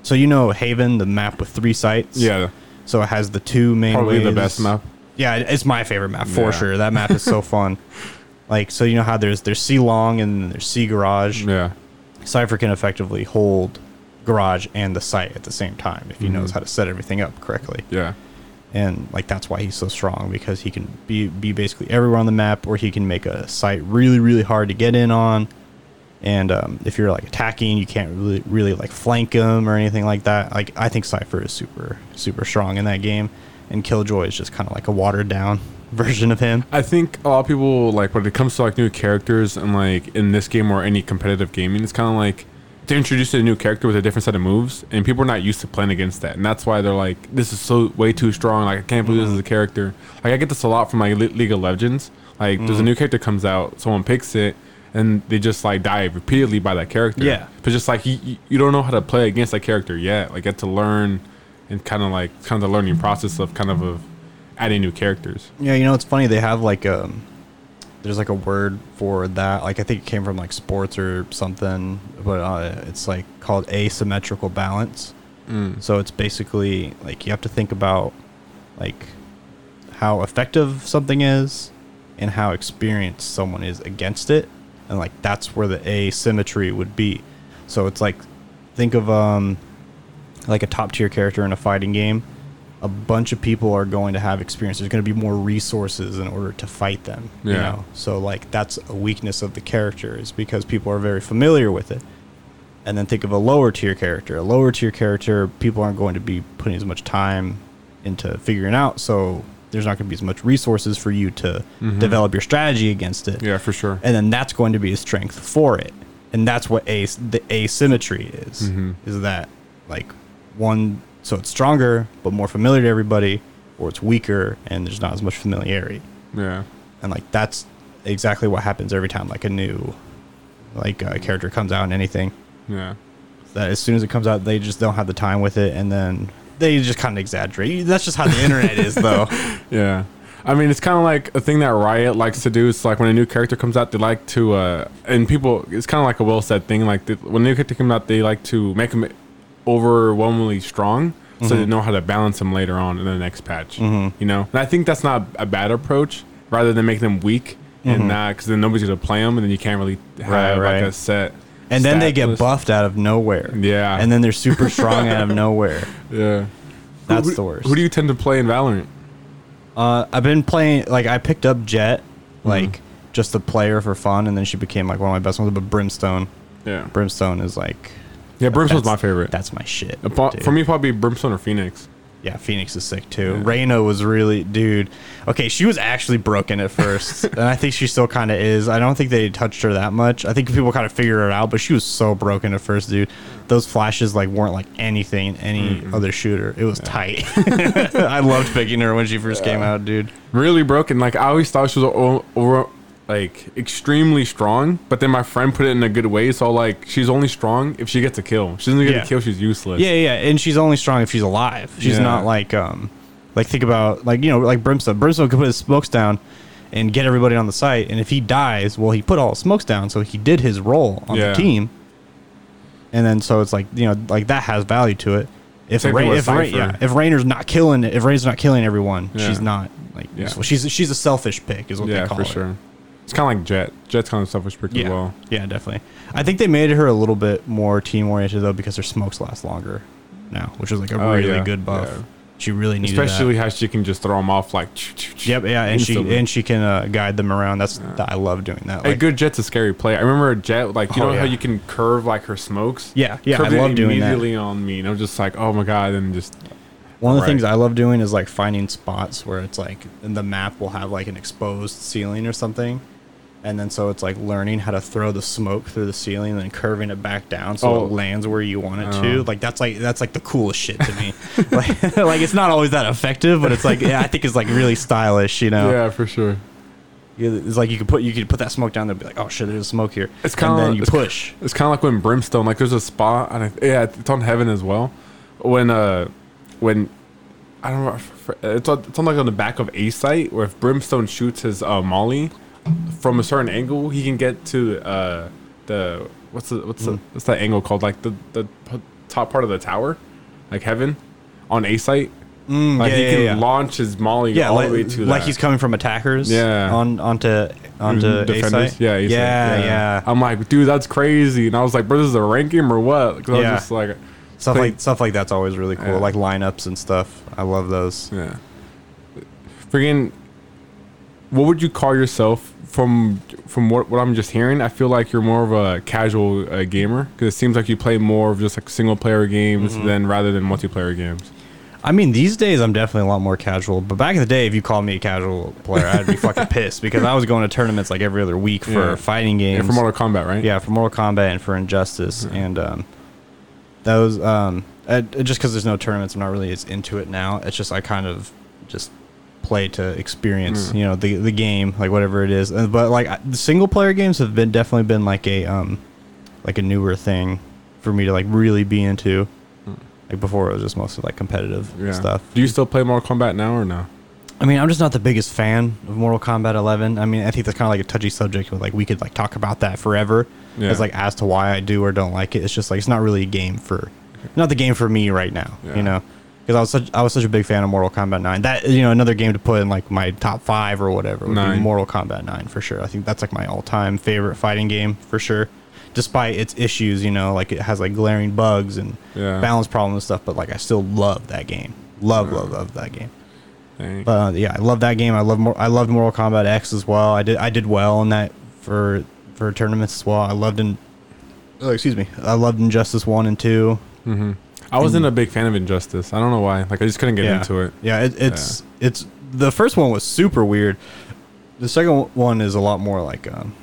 So you know Haven, the map with three sites. yeah. So it has the two main. Probably the best map. Yeah, it's my favorite map for Yeah. sure. That map is so fun. Like, so you know how there's there's C long and there's C garage. Yeah. Cypher can effectively hold garage and the site at the same time if he knows Mhm. how to set everything up correctly. Yeah. And like that's why he's so strong because he can be be basically everywhere on the map, or he can make a site really really hard to get in on. And um, if you're like attacking, you can't really really like flank him or anything like that. Like I think Cypher is super super strong in that game, and Killjoy is just kind of like a watered down version of him. I think a lot of people like when it comes to like new characters and like in this game or any competitive gaming, it's kind of like they introduce a new character with a different set of moves, and people are not used to playing against that, and that's why they're like, "This is so way too strong." Like I can't believe this is a character. Like I get this a lot from like Le- League of Legends. Like there's a mm. new character comes out, someone picks it, and they just like die repeatedly by that character. Yeah. but just like you, you- you don't know how to play against that character yet. Like get to learn, and kind of like kind of the learning process of kind of of adding new characters. Yeah, you know it's funny. They have like um, there's like a word for that. Like I think it came from like sports or something, but uh, it's like called asymmetrical balance. Mm. So it's basically like you have to think about like how effective something is and how experienced someone is against it, and like that's where the asymmetry would be. So it's like think of um like a top tier character in a fighting game. A bunch of people are going to have experience. There's going to be more resources in order to fight them. You Yeah. know, so like that's a weakness of the character is because people are very familiar with it. and then think of a lower tier character. A lower tier character, people aren't going to be putting as much time into figuring out, so there's not going to be as much resources for you to mm-hmm. develop your strategy against it. Yeah, for sure. And then that's going to be a strength for it. And that's what as- the asymmetry is. Mm-hmm. Is that like one so it's stronger but more familiar to everybody or it's weaker and there's not as much familiarity Yeah. and like that's exactly what happens every time like a new like uh, character comes out in anything Yeah. that as soon as it comes out they just don't have the time with it and then they just kind of exaggerate that's just how the internet is though Yeah. I mean, it's kind of like a thing that Riot likes to do. It's like when a new character comes out, they like to, uh, and people, it's kind of like a well said thing. Like the, when a new character comes out, they like to make them overwhelmingly strong so Mm-hmm. they know how to balance them later on in the next patch. You know? And I think that's not a bad approach rather than make them weak and not, because then nobody's to play them and then you can't really have Mm-hmm. Right, like a set. and then they get list. buffed out of nowhere Yeah. and then they're super strong out of nowhere Yeah. That's Who- the worst. Who do you tend to play in Valorant? Uh, I've been playing like I picked up Jett, Mm-hmm. like just a player for fun, and then she became like one of my best ones. But Brimstone, Yeah. Brimstone is like Yeah, Brimstone's my favorite. That's my shit. Dude. For me, probably Brimstone or Phoenix. yeah, Phoenix is sick too. Yeah. Reyna was really, dude. Okay, she was actually broken at first, and I think she still kind of is. I don't think they touched her that much. I think people kind of figured it out, but she was so broken at first, dude. Those flashes like weren't like anything in any other shooter. It was tight. I loved picking her when she first came out, dude. really broken. Like I always thought she was over, like extremely strong, but then my friend put it in a good way. So like she's only strong if she gets a kill. She doesn't get Yeah. a kill, she's useless. Yeah, yeah, and she's only strong if she's alive. She's Yeah. not like um, like think about like you know like Brimstone. Brimstone could put his smokes down and get everybody on the site, and if he dies, well, he put all his smokes down, so he did his role on Yeah. the team. And then so it's like you know like that has value to it. If Ra- if, Ra- yeah, if Reyna's not killing if Reyna's not killing everyone, she's not like Yeah. so she's she's a selfish pick is what they call for it. sure. It's kind of like Jett. Jett's kind of selfish pick Yeah, well. yeah, definitely. I think they made her a little bit more team oriented though because her smokes last longer now, which is like a Oh, really yeah, good buff. yeah. She really needed that. Especially how she can just throw them off like. Yep, yeah, and instantly. she and she can uh, guide them around. That's that, I love doing that. A Like, good Jett's a scary play. I remember Jett, like you Oh, know how you can curve like her smokes. Yeah, yeah, I love doing that. immediately on me, and I was just like, oh my god, and just one of the Right. things I love doing is like finding spots where it's like the map will have like an exposed ceiling or something, and then so it's like learning how to throw the smoke through the ceiling and then curving it back down so Oh. it lands where you want it Oh. to. Like that's like that's like the coolest shit to me. like, like it's not always that effective, but it's like yeah, I think it's like really stylish. You know, yeah, for sure. It's like you could put you could put that smoke down there, and be like, oh shit, there's smoke here. It's kinda- then you it's- push. It's kind of like when Brimstone, like there's a spot, and I, yeah, it's on Haven as well. When uh, when I don't know, it's on, it's on like on the back of a site where if Brimstone shoots his uh, Molly from a certain angle, he can get to uh the what's the what's Hmm. the what's that angle called? Like the the p- top part of the tower, like Heaven, on a site. Mm, Like yeah, he yeah, can yeah. launch his Molly Yeah, all like, the way to like that. he's coming from attackers. Yeah. On onto onto A defenders. site. Yeah, yeah, yeah. I'm like, dude, that's crazy. And I was like, bro, this is a rank game or what? Because I Yeah. was just like, Stuff like stuff like that's always really cool. Like lineups and stuff. I love those. yeah. Friggin', what would you call yourself from from what, what I'm just hearing? I feel like you're more of a casual uh, gamer because it seems like you play more of just like single player games Mm-hmm. than rather than multiplayer games. I mean, these days I'm definitely a lot more casual. But back in the day, if you called me a casual player, I'd be fucking pissed because I was going to tournaments like every other week for Yeah. fighting games. And for Mortal Kombat, right? Yeah, for Mortal Kombat and for Injustice, and um, was um, uh, just because there's no tournaments, I'm not really as into it now. It's just I kind of just play to experience, Mm. you know, the the game, like whatever it is. But like the single player games have been definitely been like a um, like a newer thing for me to like really be into. Like before, it was just mostly like competitive Yeah. stuff. Do you still play Mortal Kombat now or no? I mean, I'm just not the biggest fan of Mortal Kombat 11. I mean, I think that's kind of like a touchy subject. Where, like we could like talk about that forever. Yeah. As like as to why I do or don't like it. It's just like it's not really a game for, not the game for me right now. Yeah. You know, because I was such I was such a big fan of Mortal Kombat 9. That you know another game to put in like my top five or whatever would Nine. be Mortal Kombat 9 for sure. I think that's like my all time favorite fighting game for sure. Despite its issues, you know, like it has like glaring bugs and Yeah. balance problems and stuff, but like I still love that game. Love, love, love that game. But uh, yeah, I love that game. I love more. I loved Mortal Kombat X as well. I did. I did well in that for for tournaments as well. I loved in oh, excuse me. I loved Injustice one and two. I wasn't a big fan of Injustice. I don't know why. Like I just couldn't get yeah. into it. Yeah, it, it's it's the first one was super weird. The second one is a lot more like um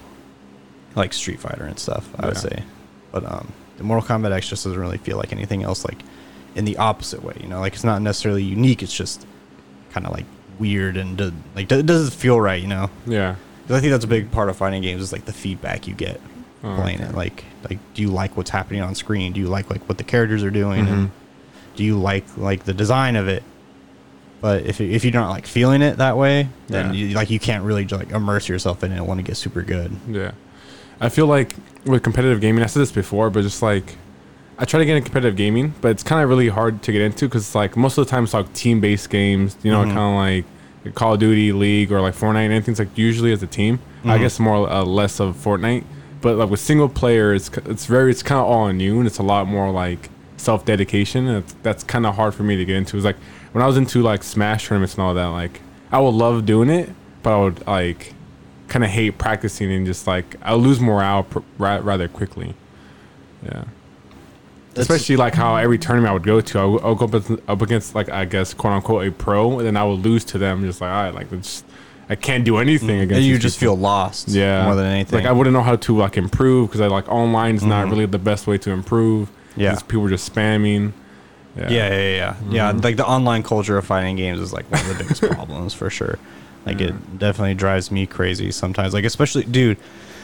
like Street Fighter and stuff. I would say, but um, the Mortal Kombat X just doesn't really feel like anything else. Like in the opposite way, you know, like it's not necessarily unique. It's just kind of like weird and do, like it doesn't feel right, you know. Yeah. 'Cause I think that's a big part of fighting games is like the feedback you get Oh, playing okay. it. Like, like, do you like what's happening on screen? Do you like like what the characters are doing? Mm-hmm. And do you like like the design of it? But if if you're not like feeling it that way, then Yeah. you, like you can't really like immerse yourself in it Want to get super good. Yeah. I feel like with competitive gaming, I said this before, but just like I try to get into competitive gaming, but it's kind of really hard to get into because like most of the time it's like team-based games, you know, Mhm. kind of like Call of Duty, League, or like Fortnite. and Anything's like usually as a team. I Mhm. guess more uh, less of Fortnite, but like with single player, it's it's very it's kind of all on you, and it's a lot more like self dedication, that's kind of hard for me to get into. It's like when I was into like Smash tournaments and all that, like I would love doing it, but I would like kind of hate practicing and just like I lose morale pr- ra- rather quickly. Yeah. That's- Especially like how every tournament I would go to, I would, I would go up, against- up against like I guess quote unquote a pro, and then I would lose to them. Just like all right, like it's I can't do anything against. Mm. and you just people. feel lost, yeah more than anything. Like I wouldn't know how to like improve because I like online is not Mhm. really the best way to improve. Yeah. people are just spamming. Yeah, yeah, yeah, yeah. Yeah, Mhm. like the online culture of fighting games is like one of the biggest problems for sure. Like Yeah. it definitely drives me crazy sometimes. Like especially, dude.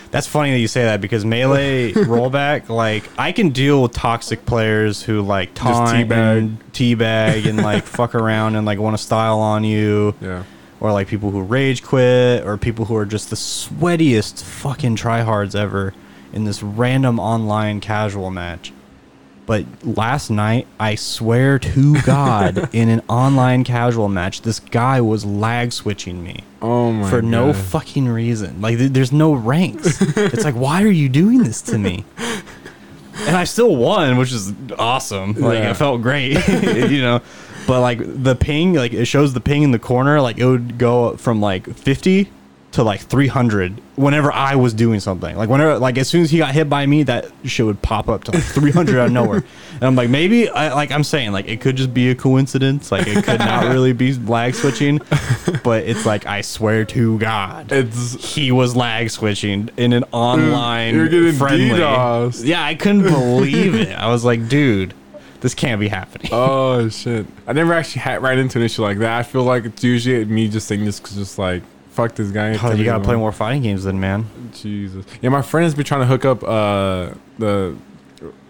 That's funny that you say that because melee rollback, like I can deal with toxic players who like taunt teabag. and teabag and like fuck around and like want to style on you, Yeah. Or like people who rage quit, or people who are just the sweatiest fucking tryhards ever in this random online casual match. But last night, I swear to God, in an online casual match, this guy was lag switching me Oh my. for no God. fucking reason. Like, th- there's no ranks. it's like, why are you doing this to me? And I still won, which is awesome. Like, Yeah. it felt great, you know. But like the ping, like it shows the ping in the corner, like it would go from like 50 to like 300 whenever I was doing something. Like whenever, like as soon as he got hit by me, that shit would pop up to like 300 out of nowhere. And I'm like, maybe, I, like I'm saying, like it could just be a coincidence. Like it could not really be lag switching, but it's like I swear to God, It's he was lag switching in an online You're getting friendly. DDoSed. Yeah, I couldn't believe it. I was like, dude, this can't be happening. oh shit. I never actually had right into an issue like that. I feel like it's usually me just saying this because just like fuck this guy. Oh, you gotta play more fighting games then, man. Jesus. Yeah, my friend has been trying to hook up uh the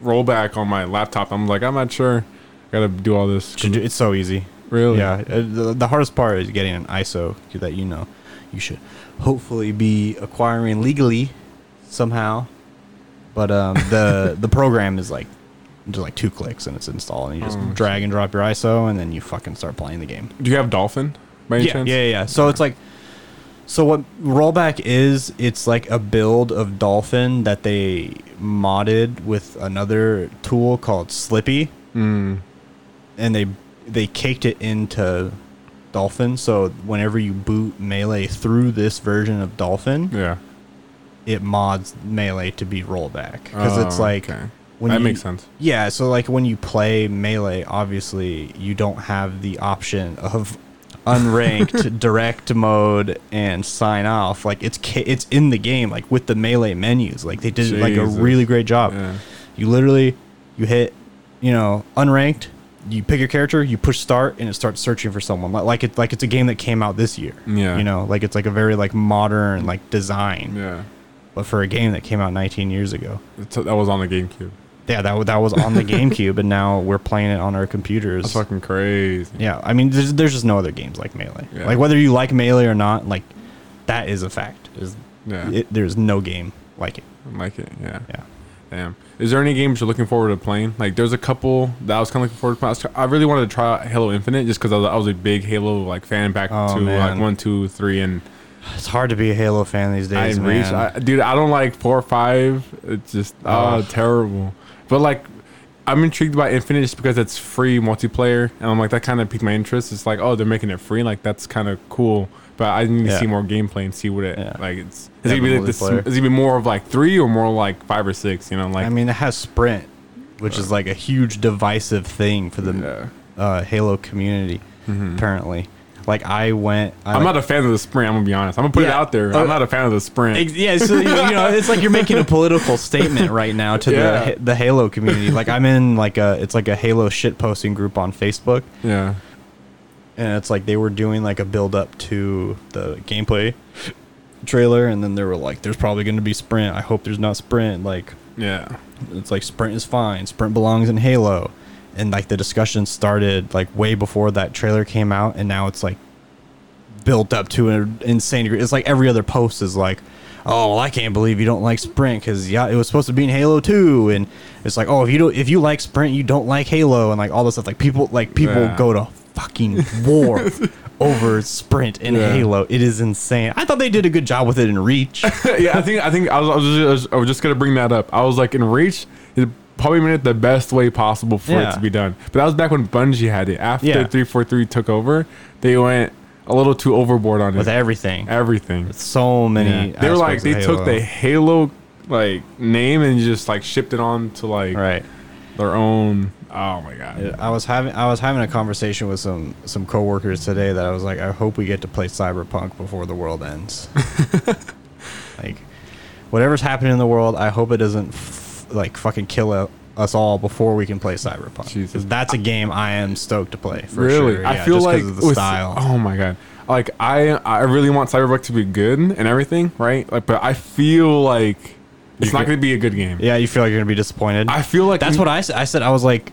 rollback on my laptop. I'm like, I'm not sure. I gotta do all this. It's so easy. Really? Yeah, uh, the, the hardest part is getting an ISO that you know you should hopefully be acquiring legally somehow. But um, the the program is like just like two clicks and it's installed, and you just Oh, drag and drop your ISO, and then you fucking start playing the game. Do you have Dolphin by any yeah, chance? yeah, yeah. So it's like, so what rollback is? It's like a build of Dolphin that they modded with another tool called Slippi, Mm. and they they caked it into Dolphin. So whenever you boot Melee through this version of Dolphin, Yeah. it mods Melee to be rollback because it's Oh, like okay. When that you- makes sense. Yeah, so like when you play melee, obviously you don't have the option of unranked direct mode and sign off. Like it's it's in the game, like with the melee menus. Like they did like a really great job. Yeah. You literally you hit, you know, unranked. You pick your character, you push start, and it starts searching for someone. Like like it like it's a game that came out this year. Yeah. You know, like it's like a very like modern like design, Yeah. but for a game that came out 19 years ago. It's, that was on the GameCube. Yeah, that that was on the GameCube, and now we're playing it on our computers. That's fucking crazy. yeah, I mean, there's, there's just no other games like Melee. Yeah. Like whether you like Melee or not, like that is a fact. Is Yeah. it, there's no game like it. I like it. Yeah. Yeah. Damn. Is there any games you're looking forward to playing? Like, there's a couple that I was kind of looking forward to. playing. I really wanted to try out Halo Infinite just because I, was- I was a big Halo like fan back Oh, to man. like one, two, three, and It's hard to be a Halo fan these I days, reached. man. I, dude, I don't like four or five. It's just oh Ugh. terrible. But like, I'm intrigued by Infinite just because it's free multiplayer, and I'm like that kind of piqued my interest. It's like, oh, they're making it free, like that's kind of cool. But I need to Yeah. see more gameplay and see what it Yeah. like. It's is it gonna be like this, is it be more of like three or more like five or six? You know, like I mean, it has sprint, which is like a huge divisive thing for the Yeah. uh, Halo community. Apparently, like I went. I I'm like- not a fan of the sprint. I'm gonna be honest. I'm gonna put it out there. I'm not a fan of the sprint. Ex- Yeah, so you, you know, it's like you're making a political statement right now to Yeah. the the Halo community. Like I'm in like a it's like a Halo shit posting group on Facebook, yeah. and it's like they were doing like a build up to the gameplay trailer, and then they were like, "There's probably going to be sprint. I hope there's not sprint." Like Yeah. it's like sprint is fine. Sprint belongs in Halo, and like the discussion started like way before that trailer came out, and now it's like built up to an insane degree. It's like every other post is like, "Oh, well, I can't believe you don't like sprint because yeah, it was supposed to be in Halo 2. and it's like, "Oh, if you don't, if you like sprint, you don't like Halo," and like all this stuff. Like people, like people Yeah. go to fucking war. Over sprint in Yeah. Halo, it is insane. I thought they did a good job with it in Reach. yeah, I think I think I was, I was, just, I was just gonna bring that up. I was like in Reach, it probably made it the best way possible for Yeah. it to be done. But that was back when Bungie had it. After Yeah. three four three took over, they went a little too overboard on with it. everything. Everything. So many. Yeah. They were like they took the Halo. Like name and just like shipped it on to like right. their own. Oh my god. I was having I was having a conversation with some some coworkers today that I was like, I hope we get to play Cyberpunk before the world ends. like, whatever's happening in the world, I hope it doesn't like fucking kill u- us all before we can play Cyberpunk. Jesus. that's a game I am stoked to play. For really? sure. I Yeah, feel just 'cause like of the with- style. Oh my god. Like I I really want Cyberpunk to be good and everything, right? Like but I feel like it's You not going to be a good game. Yeah, you feel like you're gonna be disappointed. I feel like That's we- what I said. I said I was like,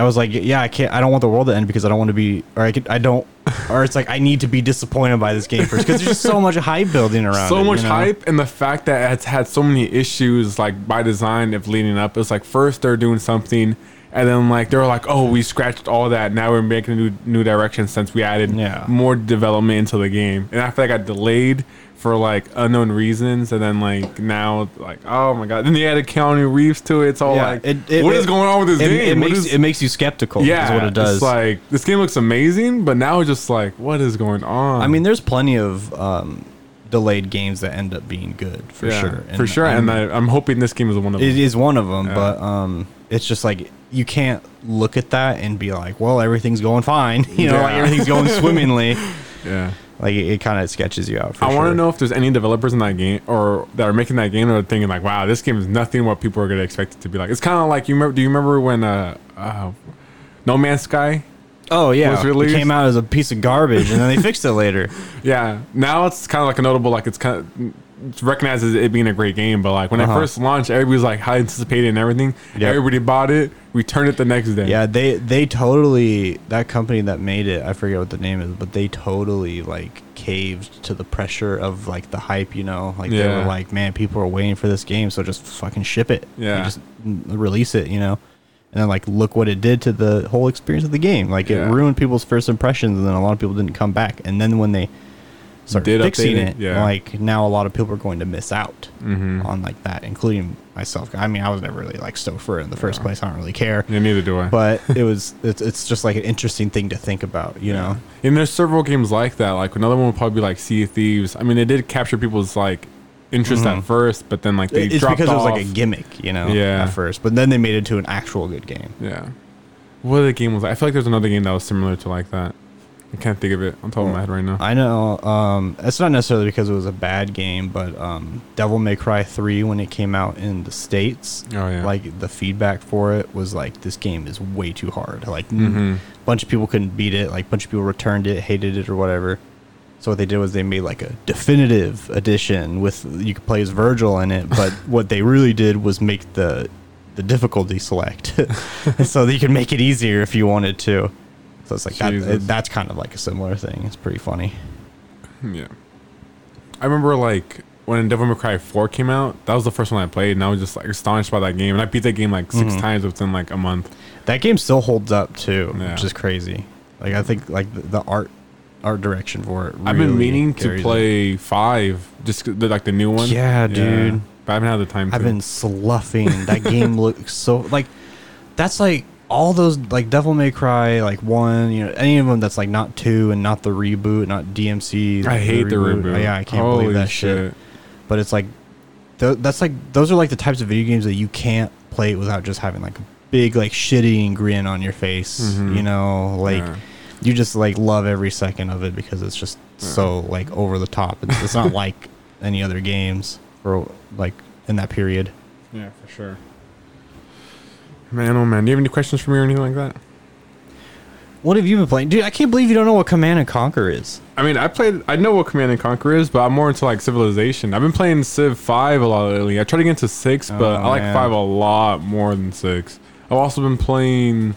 I was like, yeah, I can't. I don't want the world to end because I don't want to be, or I could, I don't, or it's like I need to be disappointed by this game first because there's just so much hype building around. so it, much you know? hype and the fact that it's had so many issues like by design of leading up it's like first they're doing something and then like they're like oh we scratched all that now we're making a new new direction since we added Yeah. more development into the game and after that got delayed for like unknown reasons and then like now like oh my god then they added Keanu Reeves to it it's all Yeah, like it- it- what is it- going on with this game it makes is- it makes you skeptical. yeah is what it does. it's like this game looks amazing but now it's just like what is going on I mean, there's plenty of um, delayed games that end up being good for Yeah, sure. for sure I'm- and I, I'm hoping this game is one of them It is one of them, Yeah. but um, it's just like you can't look at that and be like, "Well, everything's going fine," you know, like everything's going swimmingly. yeah Like it, it kind of sketches you out. For I sure. want to know if there's any developers in that game or that are making that game that are thinking like, "Wow, this game is nothing what people are gonna expect it to be like." It's kind of like you remember. Do you remember when uh, uh No Man's Sky? Oh yeah, was it released. came out as a piece of garbage, and then they fixed it later. Yeah, now it's kind of like a notable like it's kind of as it being a great game, but like when Uh-huh. it first launched, everybody was like high anticipated and everything. Yep. Everybody bought it, returned it the next day. Yeah, they they totally that company that made it. I forget what the name is, but they totally like caved to the pressure of like the hype. You know, like they were like, man, people are waiting for this game, so just fucking ship it. Yeah. just release it. You know. And then like look what it did to the whole experience of the game. Like Yeah. it ruined people's first impressions, and then a lot of people didn't come back. And then when they started Did fixing it, yeah. like now a lot of people are going to miss out Mhm. on like that, including myself. I mean, I was never really like stoked for it in the first place. I don't really care Yeah, neither do I. but it was it's, it's just like an interesting thing to think about you know And there's several games like that. Like another one would probably be like Sea of Thieves. I mean, it did capture people's like interest at first, but then like they Mm-hmm. it's dropped because it was like a gimmick you know Yeah. at first but then they made it to an actual good game Yeah. What other game was? I feel like there's another game that was similar to like that. I can't think of it on top of my head right now. i know um it's not necessarily because it was a bad game but um devil may cry 3 when it came out in the states Oh, yeah. like the feedback for it was like this game is way too hard like a Mhm. bunch of people couldn't beat it like a bunch of people returned it hated it or whatever so what they did was they made like a definitive edition with you could play as Vergil in it, but what they really did was make the the difficulty select, so that you could make it easier if you wanted to. So it's like that, Jesus. that's kind of like a similar thing. It's pretty funny. Yeah. I remember like when Devil May Cry 4 came out, that was the first one I played, and I was just like astonished by that game. And I beat that game like 6 Mhm. times within like a month. That game still holds up too, Yeah. which is crazy. Like I think like the, the art art direction for it. I've been meaning to carries it. play 5, just the, like the new one. Yeah, dude. But I haven't had the time I've to. been sloughing. That game looks so like that's like all those like Devil May Cry, like one, you know, any of them that's like not two and not the reboot, not DMC. I hate the reboot. Yeah, I can't Holy believe that shit. But it's like, th- that's like those are like the types of video games that you can't play without just having like a big like shitting grin on your face. Mhm. You know, like Yeah. you just like love every second of it because it's just so like over the top. It's, it's not like any other games or like in that period. Yeah, for sure. Man, oh man, do you have any questions for me or anything like that? What have you been playing, dude? I can't believe you don't know what Command and Conquer is. I mean, I played. I know what Command and Conquer is, but I'm more into like Civilization. I've been playing Civ Five a lot lately. I tried to get into Six, but Oh, I like man. Five a lot more than Six. I've also been playing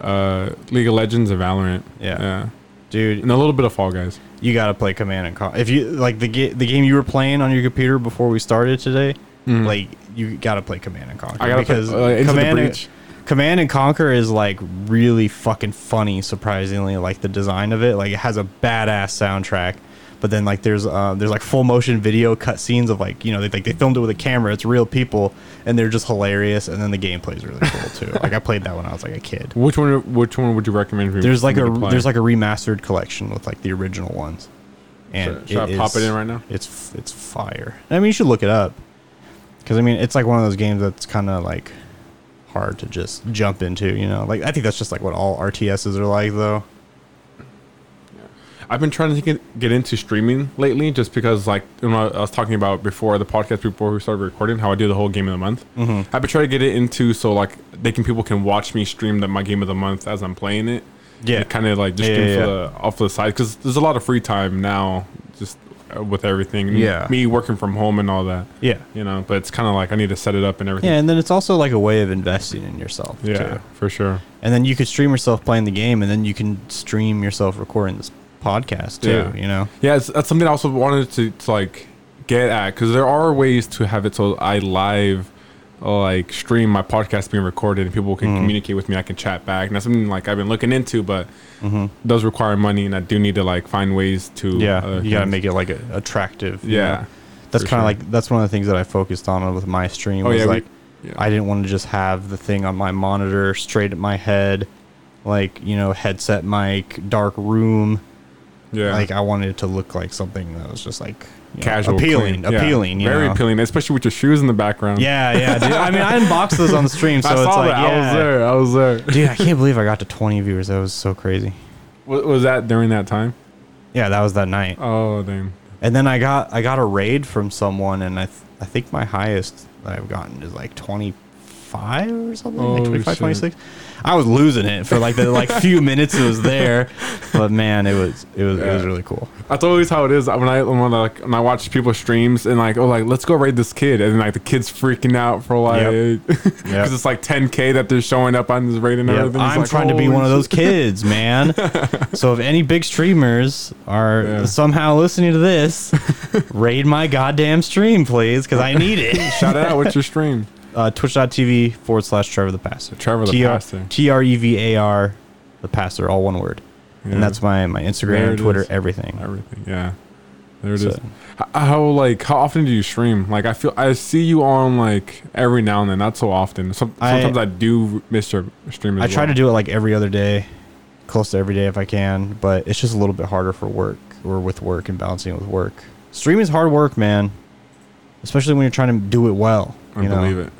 uh, League of Legends and Valorant. Yeah. yeah, Dude, and a little bit of Fall Guys. you gotta play Command and Conquer. If you like the ga- the game you were playing on your computer before we started today, Mhm. like you gotta play Command and Conquer I gotta because play, uh, Into the Command and, Command and Conquer is like really fucking funny. Surprisingly, like the design of it, like it has a badass soundtrack. But then like there's uh, there's like full motion video cutscenes of like you know they like they filmed it with a camera. It's real people and they're just hilarious. And then the gameplay is really cool too. like I played that when I was like a kid. Which one? Which one would you recommend? For There's like a to play? there's like a remastered collection with like the original ones. And Should- should I pop it in right now? It's it's fire. I mean, you should look it up because I mean, it's like one of those games that's kind of like hard to just jump into. You know, like I think that's just like what all RTSs are like, though. I've been trying to get, get into streaming lately just because, like, you know, I was talking about before the podcast, before we started recording, how I do the whole game of the month. Mhm. I've been trying to get it into so, like, they can people can watch me stream the, my game of the month as I'm playing it. Yeah. Kind of like just Yeah, stream yeah, for yeah. the off the side because there's a lot of free time now, just with everything. Yeah. Me working from home and all that, Yeah. you know. But it's kind of like I need to set it up and everything. Yeah, and then it's also like a way of investing in yourself. Yeah, Too. for sure. And then you could stream yourself playing the game, and then you can stream yourself recording this podcast too. Yeah. You know. Yeah, it's, that's something I also wanted to, to like get at because there are ways to have it so I live uh, like stream my podcast being recorded and people can Mhm. communicate with me. I can chat back. And that's something like I've been looking into, but Mm-hmm. it does require money, and I do need to like find ways to. Yeah, other you gotta things. make it like a, attractive. Yeah, know? that's kind of sure. like that's one of the things that I focused on with my stream. Oh, was yeah, we- like yeah. I didn't want to just have the thing on my monitor straight at my head, like you know headset mic, dark room. yeah. Like I wanted it to look like something that was just like you know, casual, appealing, clean. Yeah, appealing. you very know? appealing, especially with your shoes in the background. Yeah, yeah, dude. I mean, I unboxed those on the stream, so I it's saw like, that. I was there. I was there. Dude, I can't believe I got to 20 viewers. That was so crazy. Was, was that during that time? Yeah, that was that night. Oh, damn. And then I got I got a raid from someone, and I th- I think my highest that I've gotten is like 25 or something, like Oh, 25, shit. 26. I was losing it for like the like few minutes it was there, but man, it was it was it was really cool. That's always how it is when I when I, like when I watch people streams and like oh like let's go raid this kid and like the kid's freaking out for like because Yep. it's like 10k that they're showing up on this raid and Yep, everything. It's I'm like, trying to be one of those kids, man. so if any big streamers are Yeah. somehow listening to this, raid my goddamn stream, please, because I need it. Shout it out with your stream, uh, twitch.tv forward slash Trevor the Pastor. Trevor the T- Pastor. T R E V A R, the Pastor, all one word. Yeah. And that's my, my Instagram, it Twitter, is. everything. everything. Yeah, there it is. So- H- How like how often do you stream? Like I feel I see you on like every now and then, not so often. Some, sometimes I do miss your stream. As I try well. to do it like every other day, close to every day if I can, but it's just a little bit harder for work or with work and balancing it with work. Streaming is hard work, man. Especially when you're trying to do it well. I know? believe it.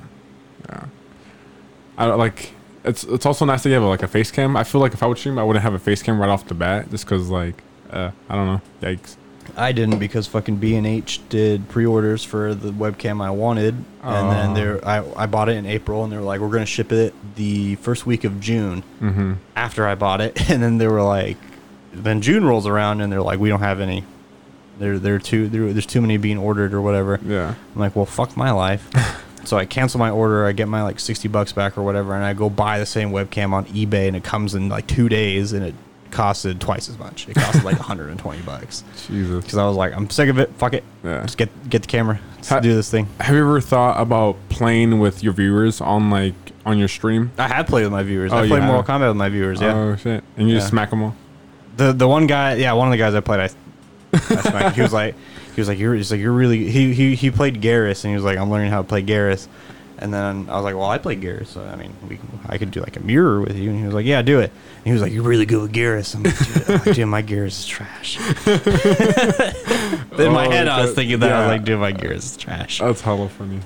I don't like. It's it's also nice that you have like a face cam. I feel like if I would stream, I wouldn't have a face cam right off the bat, just because like uh, I don't know. Yikes. I didn't because fucking B and H did pre-orders for the webcam I wanted, and then Oh. they I I bought it in April, and they were like, we're gonna ship it the first week of June Mm-hmm. after I bought it, and then they were like, then June rolls around, and they're like, we don't have any. There there too there, there's too many being ordered or whatever. Yeah. I'm like, well, fuck my life. so I cancel my order. I get my like sixty bucks back or whatever, and I go buy the same webcam on eBay, and it comes in like two days, and it costed twice as much. It costed like 120 bucks Jesus. because I was like, I'm sick of it. Fuck it. Yeah. Just get get the camera. Let's Ha- do this thing. Have you ever thought about playing with your viewers on like on your stream? I have played with my viewers. Oh, I played have? Mortal Kombat with my viewers. Yeah. Oh shit! And you just smack them all. the the one guy, yeah, one of the guys I played, I, I smacked. he was like, he was like, you're, he's like, you're really. He he he played Geras, and he was like, I'm learning how to play Geras, And then I was like, well, I play Geras, so I mean, we I could do like a mirror with you. And he was like, yeah, do it. And he was like, you're really good with Geras. I'm like, dude, I'm like, dude my Geras is trash. In my Oh, head, I was thinking that I was like, dude, my Geras is trash. That's hella funny.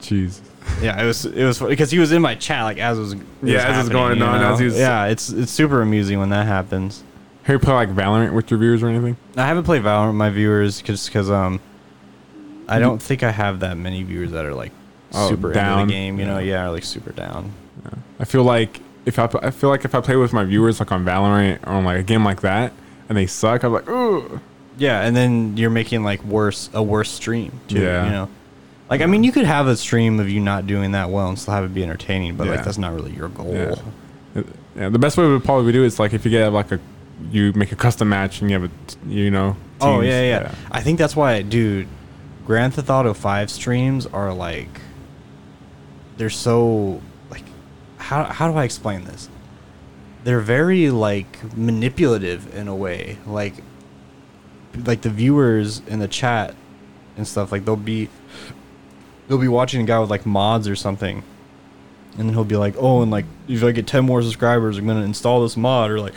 Jeez. Yeah, it was it was because he was in my chat like as it was it Yeah, as it was going you on, as he was- yeah, it's it's super amusing when that happens. Have you play like Valorant with your viewers or anything? I haven't played Valorant with my viewers just because um, I don't think I have that many viewers that are like Oh, super down? into the game. You know, Yeah. yeah, or like super down. I feel like if I, I feel like if I play with my viewers like on Valorant or on like a game like that and they suck, I'm like, ooh. Yeah, and then you're making like worse a worse stream too. Yeah. You know, like I mean, you could have a stream of you not doing that well and still have it be entertaining, but Yeah. like that's not really your goal. Yeah. Yeah, the best way would probably do is like if you get like a, you make a custom match and you have a you know. Oh teams. yeah, yeah, I think that's why, dude. Grand Theft Auto Five streams are like, they're so like, how how do I explain this? They're very like manipulative in a way, like, like the viewers in the chat and stuff. Like they'll be, they'll be watching a guy with like mods or something. And then he'll be like, "Oh, and like if I get ten more subscribers, I'm gonna install this mod." Or like,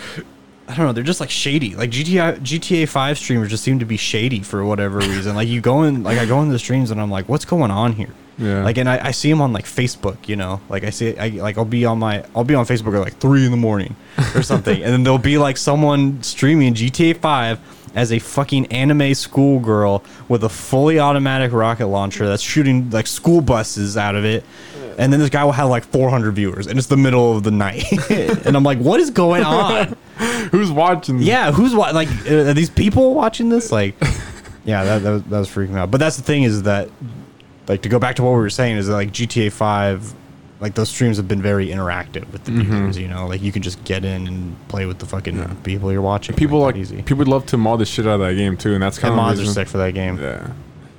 I don't know. They're just like shady. Like GTA GTA Five streamers just seem to be shady for whatever reason. like you go in, like I go into the streams and I'm like, what's going on here? Yeah. Like, and I, I see them on like Facebook. You know, like I see, I like I'll be on my I'll be on Facebook at like three in the morning or something, and then there'll be like someone streaming GTA Five as a fucking anime schoolgirl with a fully automatic rocket launcher that's shooting like school buses out of it. And then this guy will have like 400 viewers, and it's the middle of the night, and I'm like, "What is going on?" Who's watching? This? Yeah, who's wa- like are these people watching this? Like, yeah, that, that was that was freaking out. But that's the thing is that, like, to go back to what we were saying is that like GTA Five, like those streams have been very interactive with the Mm-hmm. viewers. You know, like you can just get in and play with the fucking people you're watching. People like that easy. people would love to mod the shit out of that game too, and that's kind And of mods the are sick for that game. Yeah,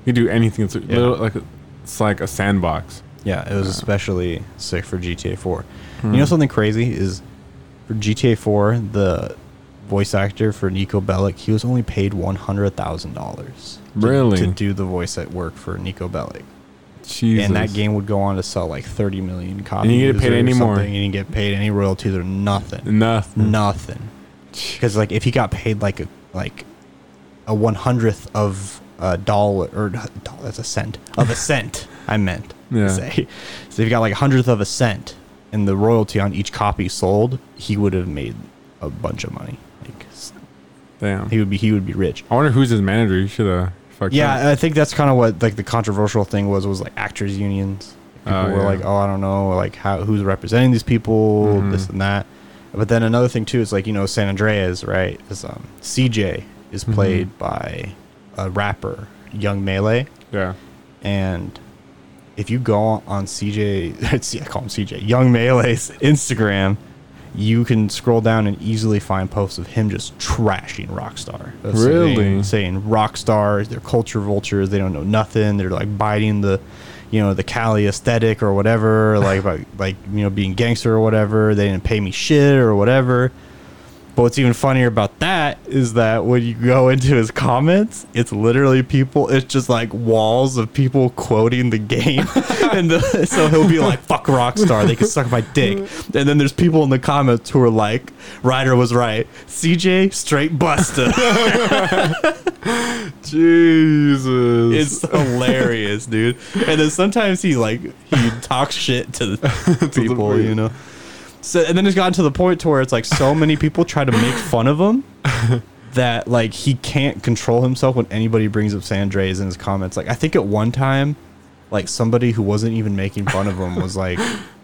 you can do anything. It's little, like a- it's like a sandbox. Yeah, it was especially sick for GTA 4. Hmm. You know something crazy is for GTA 4, the voice actor for Niko Bellic, he was only paid one hundred thousand dollars. Really? to do the voice at work for Niko Bellic, Jesus. and that game would go on to sell like thirty million copies. And you didn't get paid any more. you didn't get paid any royalties or nothing. nothing. Nothing. Because like if he got paid like a like a one hundredth of a dollar or dollar, that's a cent of a cent. I meant Yeah. to say. So if he got like a hundredth of a cent and the royalty on each copy sold, he would have made a bunch of money. Like s- Damn. he would be he would be rich. I wonder who's his manager. You should have. Yeah, I think that's kind of what like the controversial thing was was like actors unions. People Oh, were yeah. like, "Oh, I don't know, like how who's representing these people, Mhm. this and that." But then another thing too is like you know San Andreas, right? Is um CJ is Mhm. played by a rapper, Young Maylay, Yeah. and if you go on CJ, I call him CJ, Young Maylay's Instagram, you can scroll down and easily find posts of him just trashing Rockstar. Uh, Really? Saying, saying Rockstar, they're culture vultures, they don't know nothing, they're like biting the you know, the Cali aesthetic or whatever, like about like, you know, being gangster or whatever, they didn't pay me shit or whatever. But what's even funnier about that is that when you go into his comments, it's literally people. It's just like walls of people quoting the game, and the, so he'll be like "fuck Rockstar," they can suck my dick, and then there's people in the comments who are like, "Ryder was right, CJ straight buster." Jesus. it's hilarious, dude. And then sometimes he like he talks shit to the people, you know. So and then it's gotten to the point to where it's like so many people try to make fun of him that like he can't control himself when anybody brings up San Andreas in his comments. Like I think at one time, like somebody who wasn't even making fun of him was like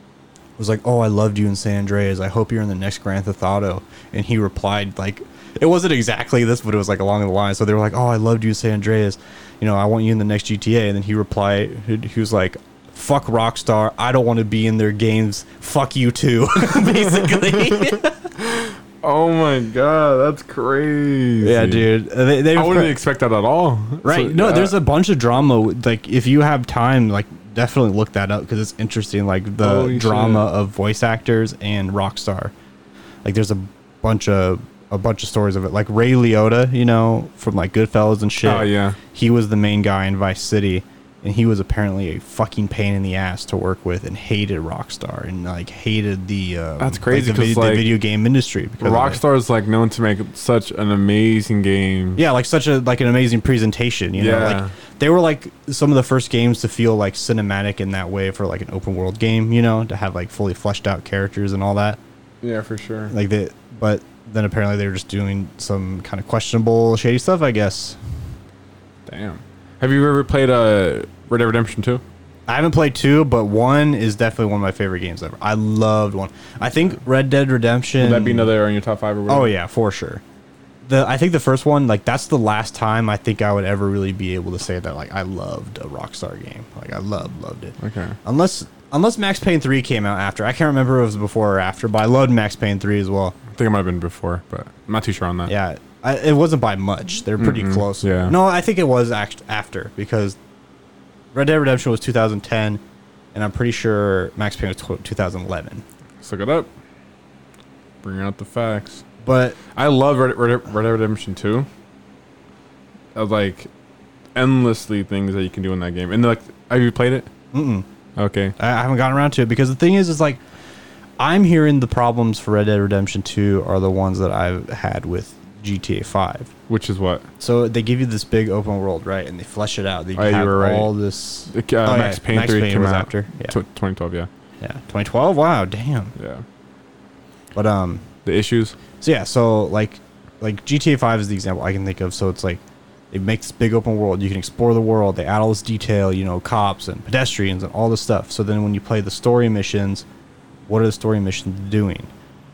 was like, "Oh, I loved you in San Andreas. I hope you're in the next Grand Theft Auto." And he replied like, it wasn't exactly this, but it was like along the line. So they were like, "Oh, I loved you in San Andreas. You know, I want you in the next GTA." And then he replied, he was like, "Fuck Rockstar. I don't want to be in their games. Fuck you too." Basically, oh my god, that's crazy. yeah, dude. They, they I wouldn't expect that at all. Right. So, no, uh, there's a bunch of drama. Like, if you have time, like, definitely look that up because it's interesting. Like the Holy drama shit. of voice actors and Rockstar. Like, there's a bunch of a bunch of stories of it. Like Ray Liotta, you know, from like Goodfellas and shit. Oh yeah. He was the main guy in Vice City, and he was apparently a fucking pain in the ass to work with and hated Rockstar and like hated the uh, That's crazy like, the, video, like, the video game industry because. Rockstar is like known to make such an amazing game. Yeah, like such a like an amazing presentation. You know, Yeah. like they were like some of the first games to feel like cinematic in that way for like an open world game. You know, to have like fully fleshed out characters and all that. Yeah, for sure. Like they, but then apparently they were just doing some kind of questionable, shady stuff. I guess. Damn. Have you ever played uh, Red Dead Redemption 2? I haven't played two, but one is definitely one of my favorite games ever. I loved one. I think Red Dead Redemption. Would that be another in your top five or whatever? Oh yeah, for sure. The I think the first one, like that's the last time I think I would ever really be able to say that like I loved a Rockstar game. Like I loved loved it. Okay. Unless unless Max Payne 3 came out after. I can't remember if it was before or after, but I loved Max Payne 3 as well. I think it might have been before, but I'm not too sure on that. Yeah. I, it wasn't by much. They're pretty Mhm, close. yeah. No, I think it was act- after because Red Dead Redemption was 2010 and I'm pretty sure Max Payne was tw 2011. Let's look it up. Bringing out the facts. But I love Red, Red, Red Dead Redemption 2. Of like endlessly things that you can do in that game. And like, have you played it? mm-mm. Okay. I I haven't gotten around to it because the thing is, is like I'm hearing the problems for Red Dead Redemption 2 are the ones that I've had with GTA 5. Which is what? So they give you this big open world, right? And they flesh it out. They Oh, you have were right. all this. Uh, Oh, Max yeah, Payne Max 3 Payne came out after, yeah. tw- 2012, yeah. Yeah, 2012. Wow, damn. Yeah. But um, The issues. so yeah, so like like GTA 5 is the example I can think of. So it's like they make this big open world. You can explore the world. They add all this detail, you know, cops and pedestrians and all this stuff. So then when you play the story missions, what are the story missions doing?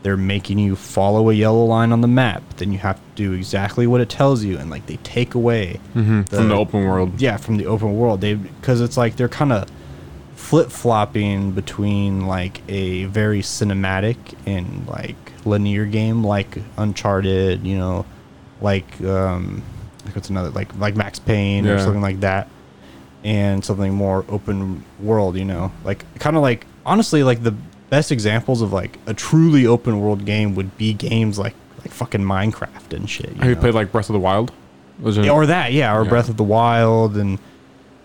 They're making you follow a yellow line on the map. Then you have to do exactly what it tells you, and like they take away From the open world. yeah from the open world. They because it's like they're kind of flip flopping between like a very cinematic and like linear game, like Uncharted, you know, like um, like what's another like like Max Payne or something like that, and something more open world, you know, like kind of like honestly like the best examples of like a truly open world game would be games like like fucking Minecraft and shit. Have you know? played like Breath of the Wild? Was it- Yeah, or that, yeah, or Yeah. Breath of the Wild, and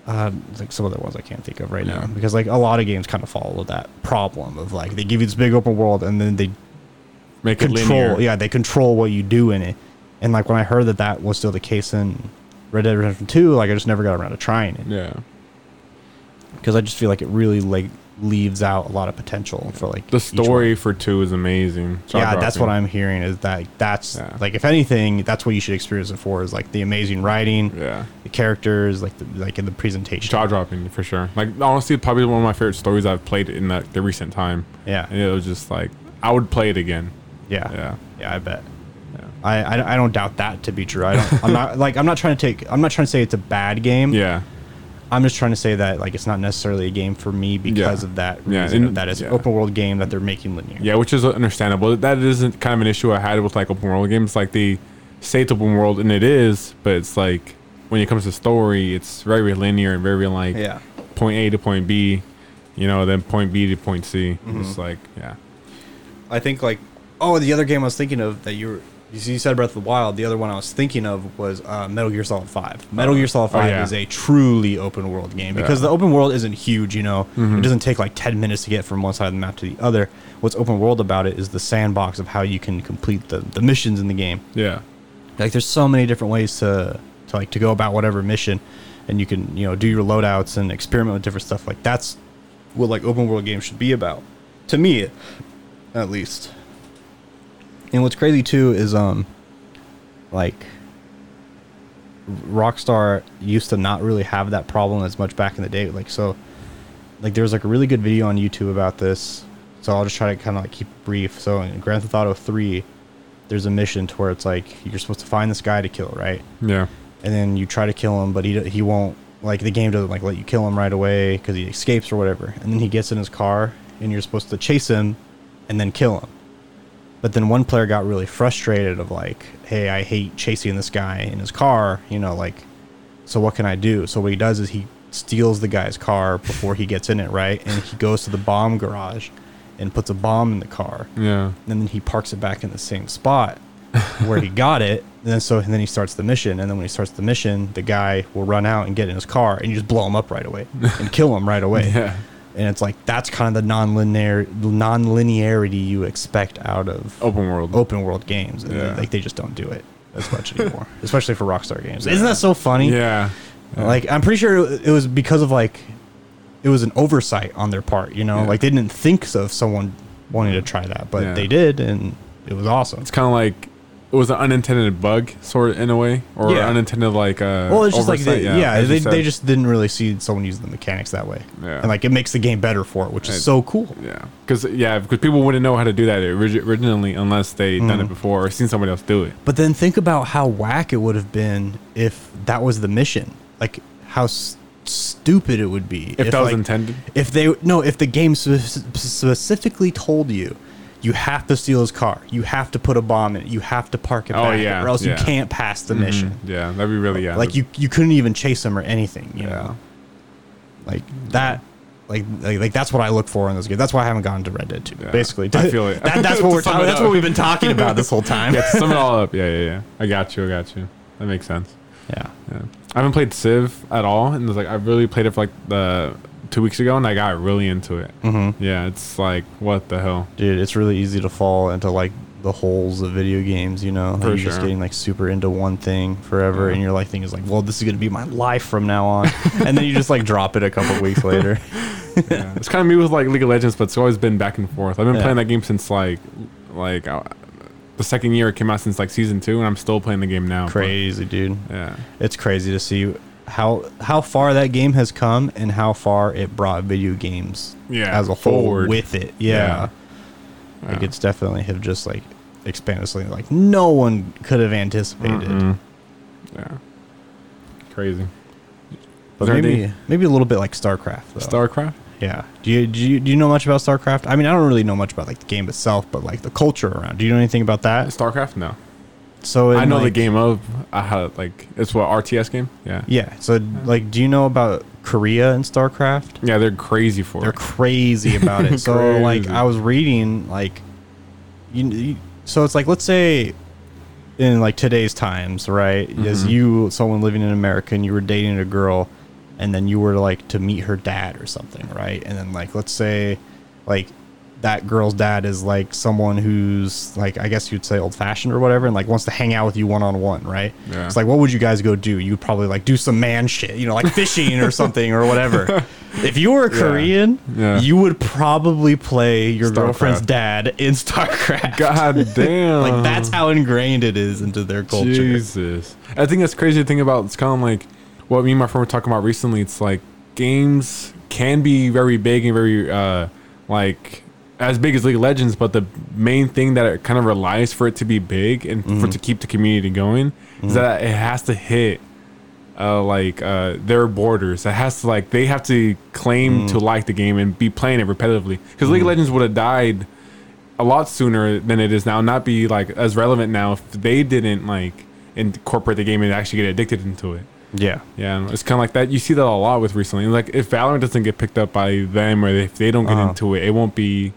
uh, like some other ones I can't think of right Yeah. now because like a lot of games kind of follow that problem of like they give you this big open world and then they make it control, linear. yeah, they control what you do in it. And like when I heard that that was still the case in Red Dead Redemption Two, like I just never got around to trying it Yeah. because I just feel like it really like leaves out a lot of potential for like The story for 2 is amazing. Yeah, that's what I'm hearing is that that's Yeah. like if anything, that's what you should experience it for is like the amazing writing, Yeah. the characters, like the like in the presentation. Jaw dropping for sure. Like honestly, probably one of my favorite stories I've played in that the recent time. Yeah. And it was just like I would play it again. Yeah. Yeah. Yeah, I bet. Yeah. I, I, I don't doubt that to be true. I don't, I'm not like I'm not trying to take I'm not trying to say it's a bad game. Yeah. I'm just trying to say that like it's not necessarily a game for me because Yeah. of that Yeah, reason. and- that it's yeah. an open world game that they're making linear. Yeah, which is understandable. That isn't kind of an issue I had with like open world games. Like they say it's open world and it is, but it's like when it comes to story, it's very linear and very like Yeah. point A to point B, you know, then point B to point C. Mm-hmm. It's like yeah. I think like oh the other game I was thinking of that you were you said Breath of the Wild. The other one I was thinking of was uh, Metal Gear Solid Five. Metal Gear Solid Oh, Five yeah. is a truly open world game because Yeah. the open world isn't huge. You know, Mm-hmm. it doesn't take like ten minutes to get from one side of the map to the other. What's open world about it is the sandbox of how you can complete the, the missions in the game. Yeah. like there's so many different ways to to like to go about whatever mission and you can you know do your loadouts and experiment with different stuff like that's what like open world games should be about to me at least and what's crazy too is um like rockstar used to not really have that problem as much back in the day like so like there was like a really good video on youtube about this so i'll just try to kind of like keep brief so in grand theft auto 3 there's a mission to where it's like you're supposed to find this guy to kill, right? Yeah. And then you try to kill him, but he he won't like the game doesn't like let you kill him right away because he escapes or whatever. And then he gets in his car, and you're supposed to chase him, and then kill him. But then one player got really frustrated of like, hey, I hate chasing this guy in his car, you know, like, so what can I do? So what he does is he steals the guy's car before he gets in it, right? And he goes to the bomb garage and puts a bomb in the car Yeah. and then he parks it back in the same spot where he got it. And then so and then he starts the mission, and then when he starts the mission, the guy will run out and get in his car, and you just blow him up right away and kill him right away. Yeah. And it's like that's kind of the non-linear non-linearity you expect out of Open world. open world games. And Yeah. like they just don't do it as much anymore, especially for Rockstar games. Isn't that so funny? Yeah. Like I'm pretty sure it was because of like it was an oversight on their part, you know? Yeah. Like they didn't think of someone wanting to try that, but Yeah. they did and it was awesome. It's kind of like it was an unintended bug, sort of in a way, or Yeah. unintended like uh. Well, it's just like oversight, they, yeah, as you they, they just didn't really see someone using the mechanics that way. Yeah. And like it makes the game better for it, which is Right. so cool. Yeah, because yeah, because people wouldn't know how to do that originally unless they done Mm-hmm. it before or seen somebody else do it. But then think about how whack it would have been if that was the mission. Like how s- stupid it would be If, that was like, intended, If they no, if the game spe- specifically told you, you have to steal his car, you have to put a bomb in it, you have to park it Oh, back, yeah, or else yeah. you can't pass the mm-hmm. mission. yeah, that'd be really yeah. Like you, you couldn't even chase him or anything. You Yeah. know, like that. Like, like, like that's what I look for in this game. That's why I haven't gotten to Red Dead 2. Yeah, Basically, I feel it. That, that's what we're talking. That's what we've been talking about this whole time. yeah, sum it all up. Yeah, yeah, yeah. I got you. I got you. That makes sense. yeah. Yeah, I haven't played Civ at all, and it's like I've really played it for like the two weeks ago, and I got really into it. Mm-hmm. Yeah, it's like what the hell. Dude, it's really easy to fall into like the holes of video games, you know? Like, you're just getting like super into one thing forever and your life thing is like, well, this is gonna be my life from now on. and then you just like drop it a couple weeks later. yeah. It's kind of me with like League of Legends, but it's always been back and forth. I've been Yeah. playing that game since like like uh, the second year it came out since like season two, and I'm still playing the game now. but- Crazy, dude. Yeah. It's crazy to see how how far that game has come and how far it brought video games Yeah, as a whole with it. Yeah. Like Yeah. it's definitely have just like expanded something like no one could have anticipated. Mm-mm. Yeah. Crazy. But maybe any- maybe a little bit like StarCraft though. StarCraft. Yeah. Do you, do you do you know much about StarCraft? I mean, I don't really know much about like the game itself, but like the culture around. Do you know anything about that? StarCraft? No. So in, I know the game of. I had like it's what RTS game. Yeah. Yeah. So like, do you know about Korea and StarCraft? Yeah, they're crazy for it. They're crazy about it. so like, I was reading like, you, you so it's like let's say in like today's times, right? As Mhm. you someone living in America and you were dating a girl and then you were like to meet her dad or something, right? And then like let's say like that girl's dad is like someone who's like I guess you'd say old fashioned or whatever and like wants to hang out with you one on one, right? Yeah. It's like what would you guys go do? You'd probably like do some man shit, you know, like fishing or something or whatever. If you were a Yeah. Korean, Yeah. you would probably play your StarCraft. girlfriend's dad in StarCraft. God damn. Like that's how ingrained it is into their culture. Jesus. I think that's crazy to think about. It's kind of like what me and my friend were talking about recently. It's like games can be very big and very uh like as big as League of Legends, but the main thing that it kind of relies for it to be big and for Mm-hmm. it to keep the community going is that it has to hit uh, like uh, their borders. It has to like they have to claim Mm. to like the game and be playing it repetitively. Because League of Legends would have died a lot sooner than it is now. Not be like as relevant now if they didn't like incorporate the game and actually get addicted into it. Yeah. Yeah, it's kind of like that. You see that a lot with recently. Like if Valorant doesn't get picked up by them or if they don't get Uh-huh. into it, it won't be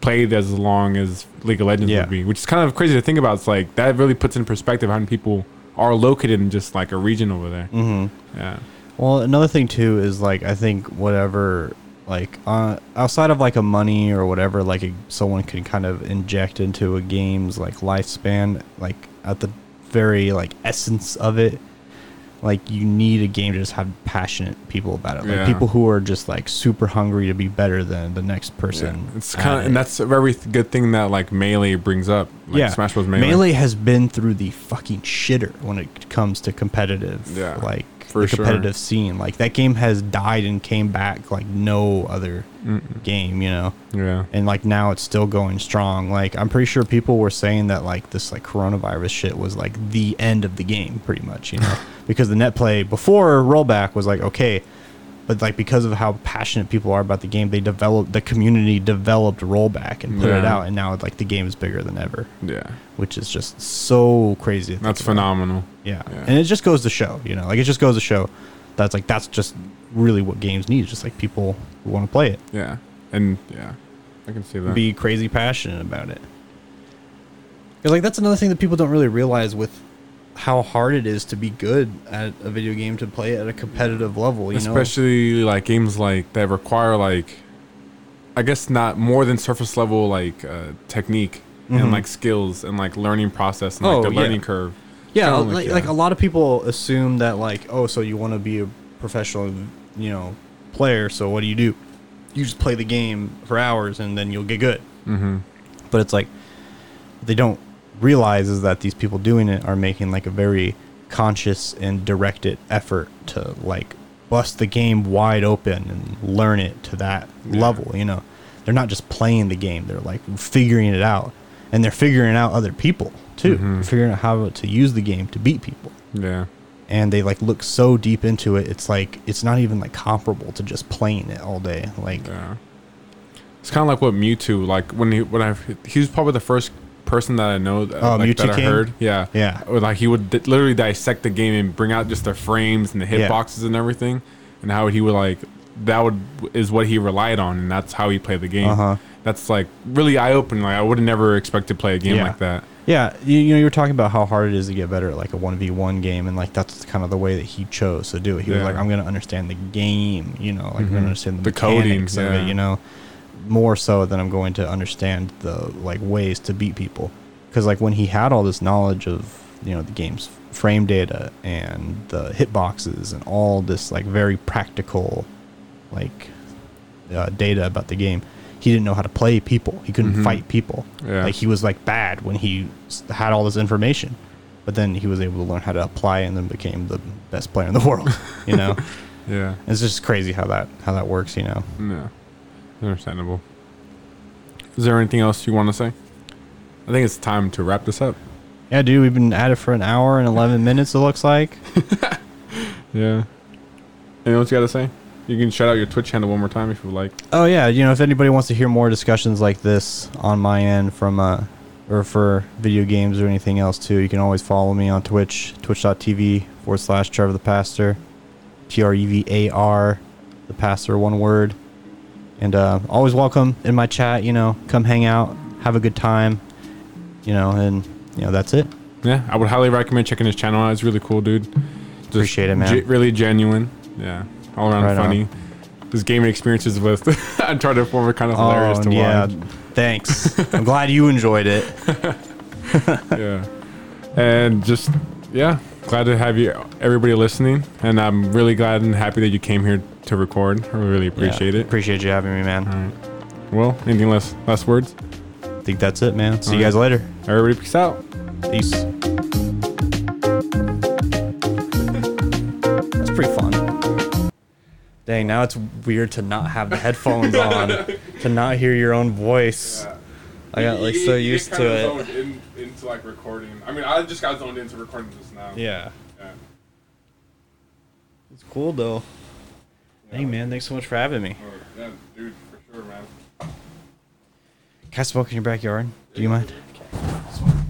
played as long as League of Legends Yeah. would be. Which is kind of crazy to think about. It's like that really puts in perspective how many people are located in just like a region over there. Mm-hmm. Yeah. Well, another thing too is like I think whatever like uh, outside of like a money or whatever like a, someone can kind of inject into a game's like lifespan like at the very like essence of it like you need a game to just have passionate people about it like Yeah. people who are just like super hungry to be better than the next person Yeah. It's kind of, and that's a very th- good thing that like Melee brings up. Like yeah Smash Bros. melee. Melee. has been through the fucking shitter when it comes to competitive Yeah, like for the sure. competitive scene like that game has died and came back like no other Mm-mm. game you know Yeah. and like now it's still going strong like i'm pretty sure people were saying that like this like coronavirus shit was like the end of the game pretty much you know because the net play before rollback was like okay but like because of how passionate people are about the game they developed the community developed rollback and put it out and now like the game is bigger than ever Yeah. which is just so crazy That's phenomenal. yeah. Yeah. and it just goes to show you know like it just goes to show that's like that's just really what games need just like people who want to play it Yeah. And yeah, I can see that. be crazy passionate about it like that's another thing that people don't really realize with how hard it is to be good at a video game to play at a competitive level. You know, Especially like games like that require like, I guess not more than surface level like uh, technique Mhm. and like skills and like learning process and like Oh, the yeah. learning curve. yeah, Kinda like, yeah. like a lot of people assume that like oh, so you want to be a professional, you know, player. So what do you do? You just play the game for hours and then you'll get good. Mm-hmm. but it's like they don't realize is that these people doing it are making like a very conscious and directed effort to like bust the game wide open and learn it to that Yeah. level you know they're not just playing the game they're like figuring it out and they're figuring out other people too Mhm. figuring out how to use the game to beat people Yeah. and they like look so deep into it it's like it's not even like comparable to just playing it all day like Yeah. It's kind of like what Mewtwo, like when he when I he was probably the first person that I know that, Oh, like, that I heard. Yeah. yeah Or, like he would di- literally dissect the game and bring out just the frames and the Yeah. hitboxes and everything, and how he would like that would is what he relied on, and that's how he played the game. uh-huh That's like really eye opening. Like I would have never expect to play a game Yeah. like that. Yeah, you, you know, you were talking about how hard it is to get better at like a one v one game, and like that's kind of the way that he chose to do it. He was like, "I'm going to understand the game," you know, like I'm Mhm. going to understand the, The coding, of yeah. it, you know, more so than I'm going to understand the like ways to beat people. Because like when he had all this knowledge of you know the game's frame data and the hitboxes and all this like very practical like uh, data about the game, he didn't know how to play people. He couldn't Mhm. fight people. Yeah. Like he was like bad when he had all this information, but then he was able to learn how to apply and then became the best player in the world. You know, Yeah. it's just crazy how that how that works. You know. Yeah. Understandable. Is there anything else you want to say? I think it's time to wrap this up. Yeah, dude, we've been at it for an hour and eleven minutes. It looks like. Yeah. Anything else you got to say? You can shout out your Twitch channel one more time if you would like. Oh yeah, you know, if anybody wants to hear more discussions like this on my end from uh or for video games or anything else too, you can always follow me on Twitch, twitch.tv forward slash Trevar the Pastor. T R E V A R the pastor, one word. And uh always welcome in my chat, you know, come hang out, have a good time. You know, and you know, that's it. Yeah, I would highly recommend checking his channel out. It's really cool, dude. Just Appreciate it, man. really genuine. Yeah, all around Right on. funny. His gaming experiences with Uncharted 4 were kind of hilarious to Oh, yeah. watch. Thanks. I'm glad you enjoyed it. yeah. And just yeah, glad to have you everybody listening. And I'm really glad and happy that you came here to record. I really appreciate Yeah, it. Appreciate you having me, man. All right. Well, anything less last words? I think that's it, man. See you All guys later. Everybody peace out. Peace. That's pretty fun. Dang, now it's weird to not have the headphones on, to not hear your own voice. I got like so used to it. In, into like recording. I mean, I just got zoned into recording just now. Yeah, Yeah. it's cool though. Hey man, thanks so much for having me. Oh, yeah, dude, for sure, man. Can I smoke in your backyard? Do you mind? Okay.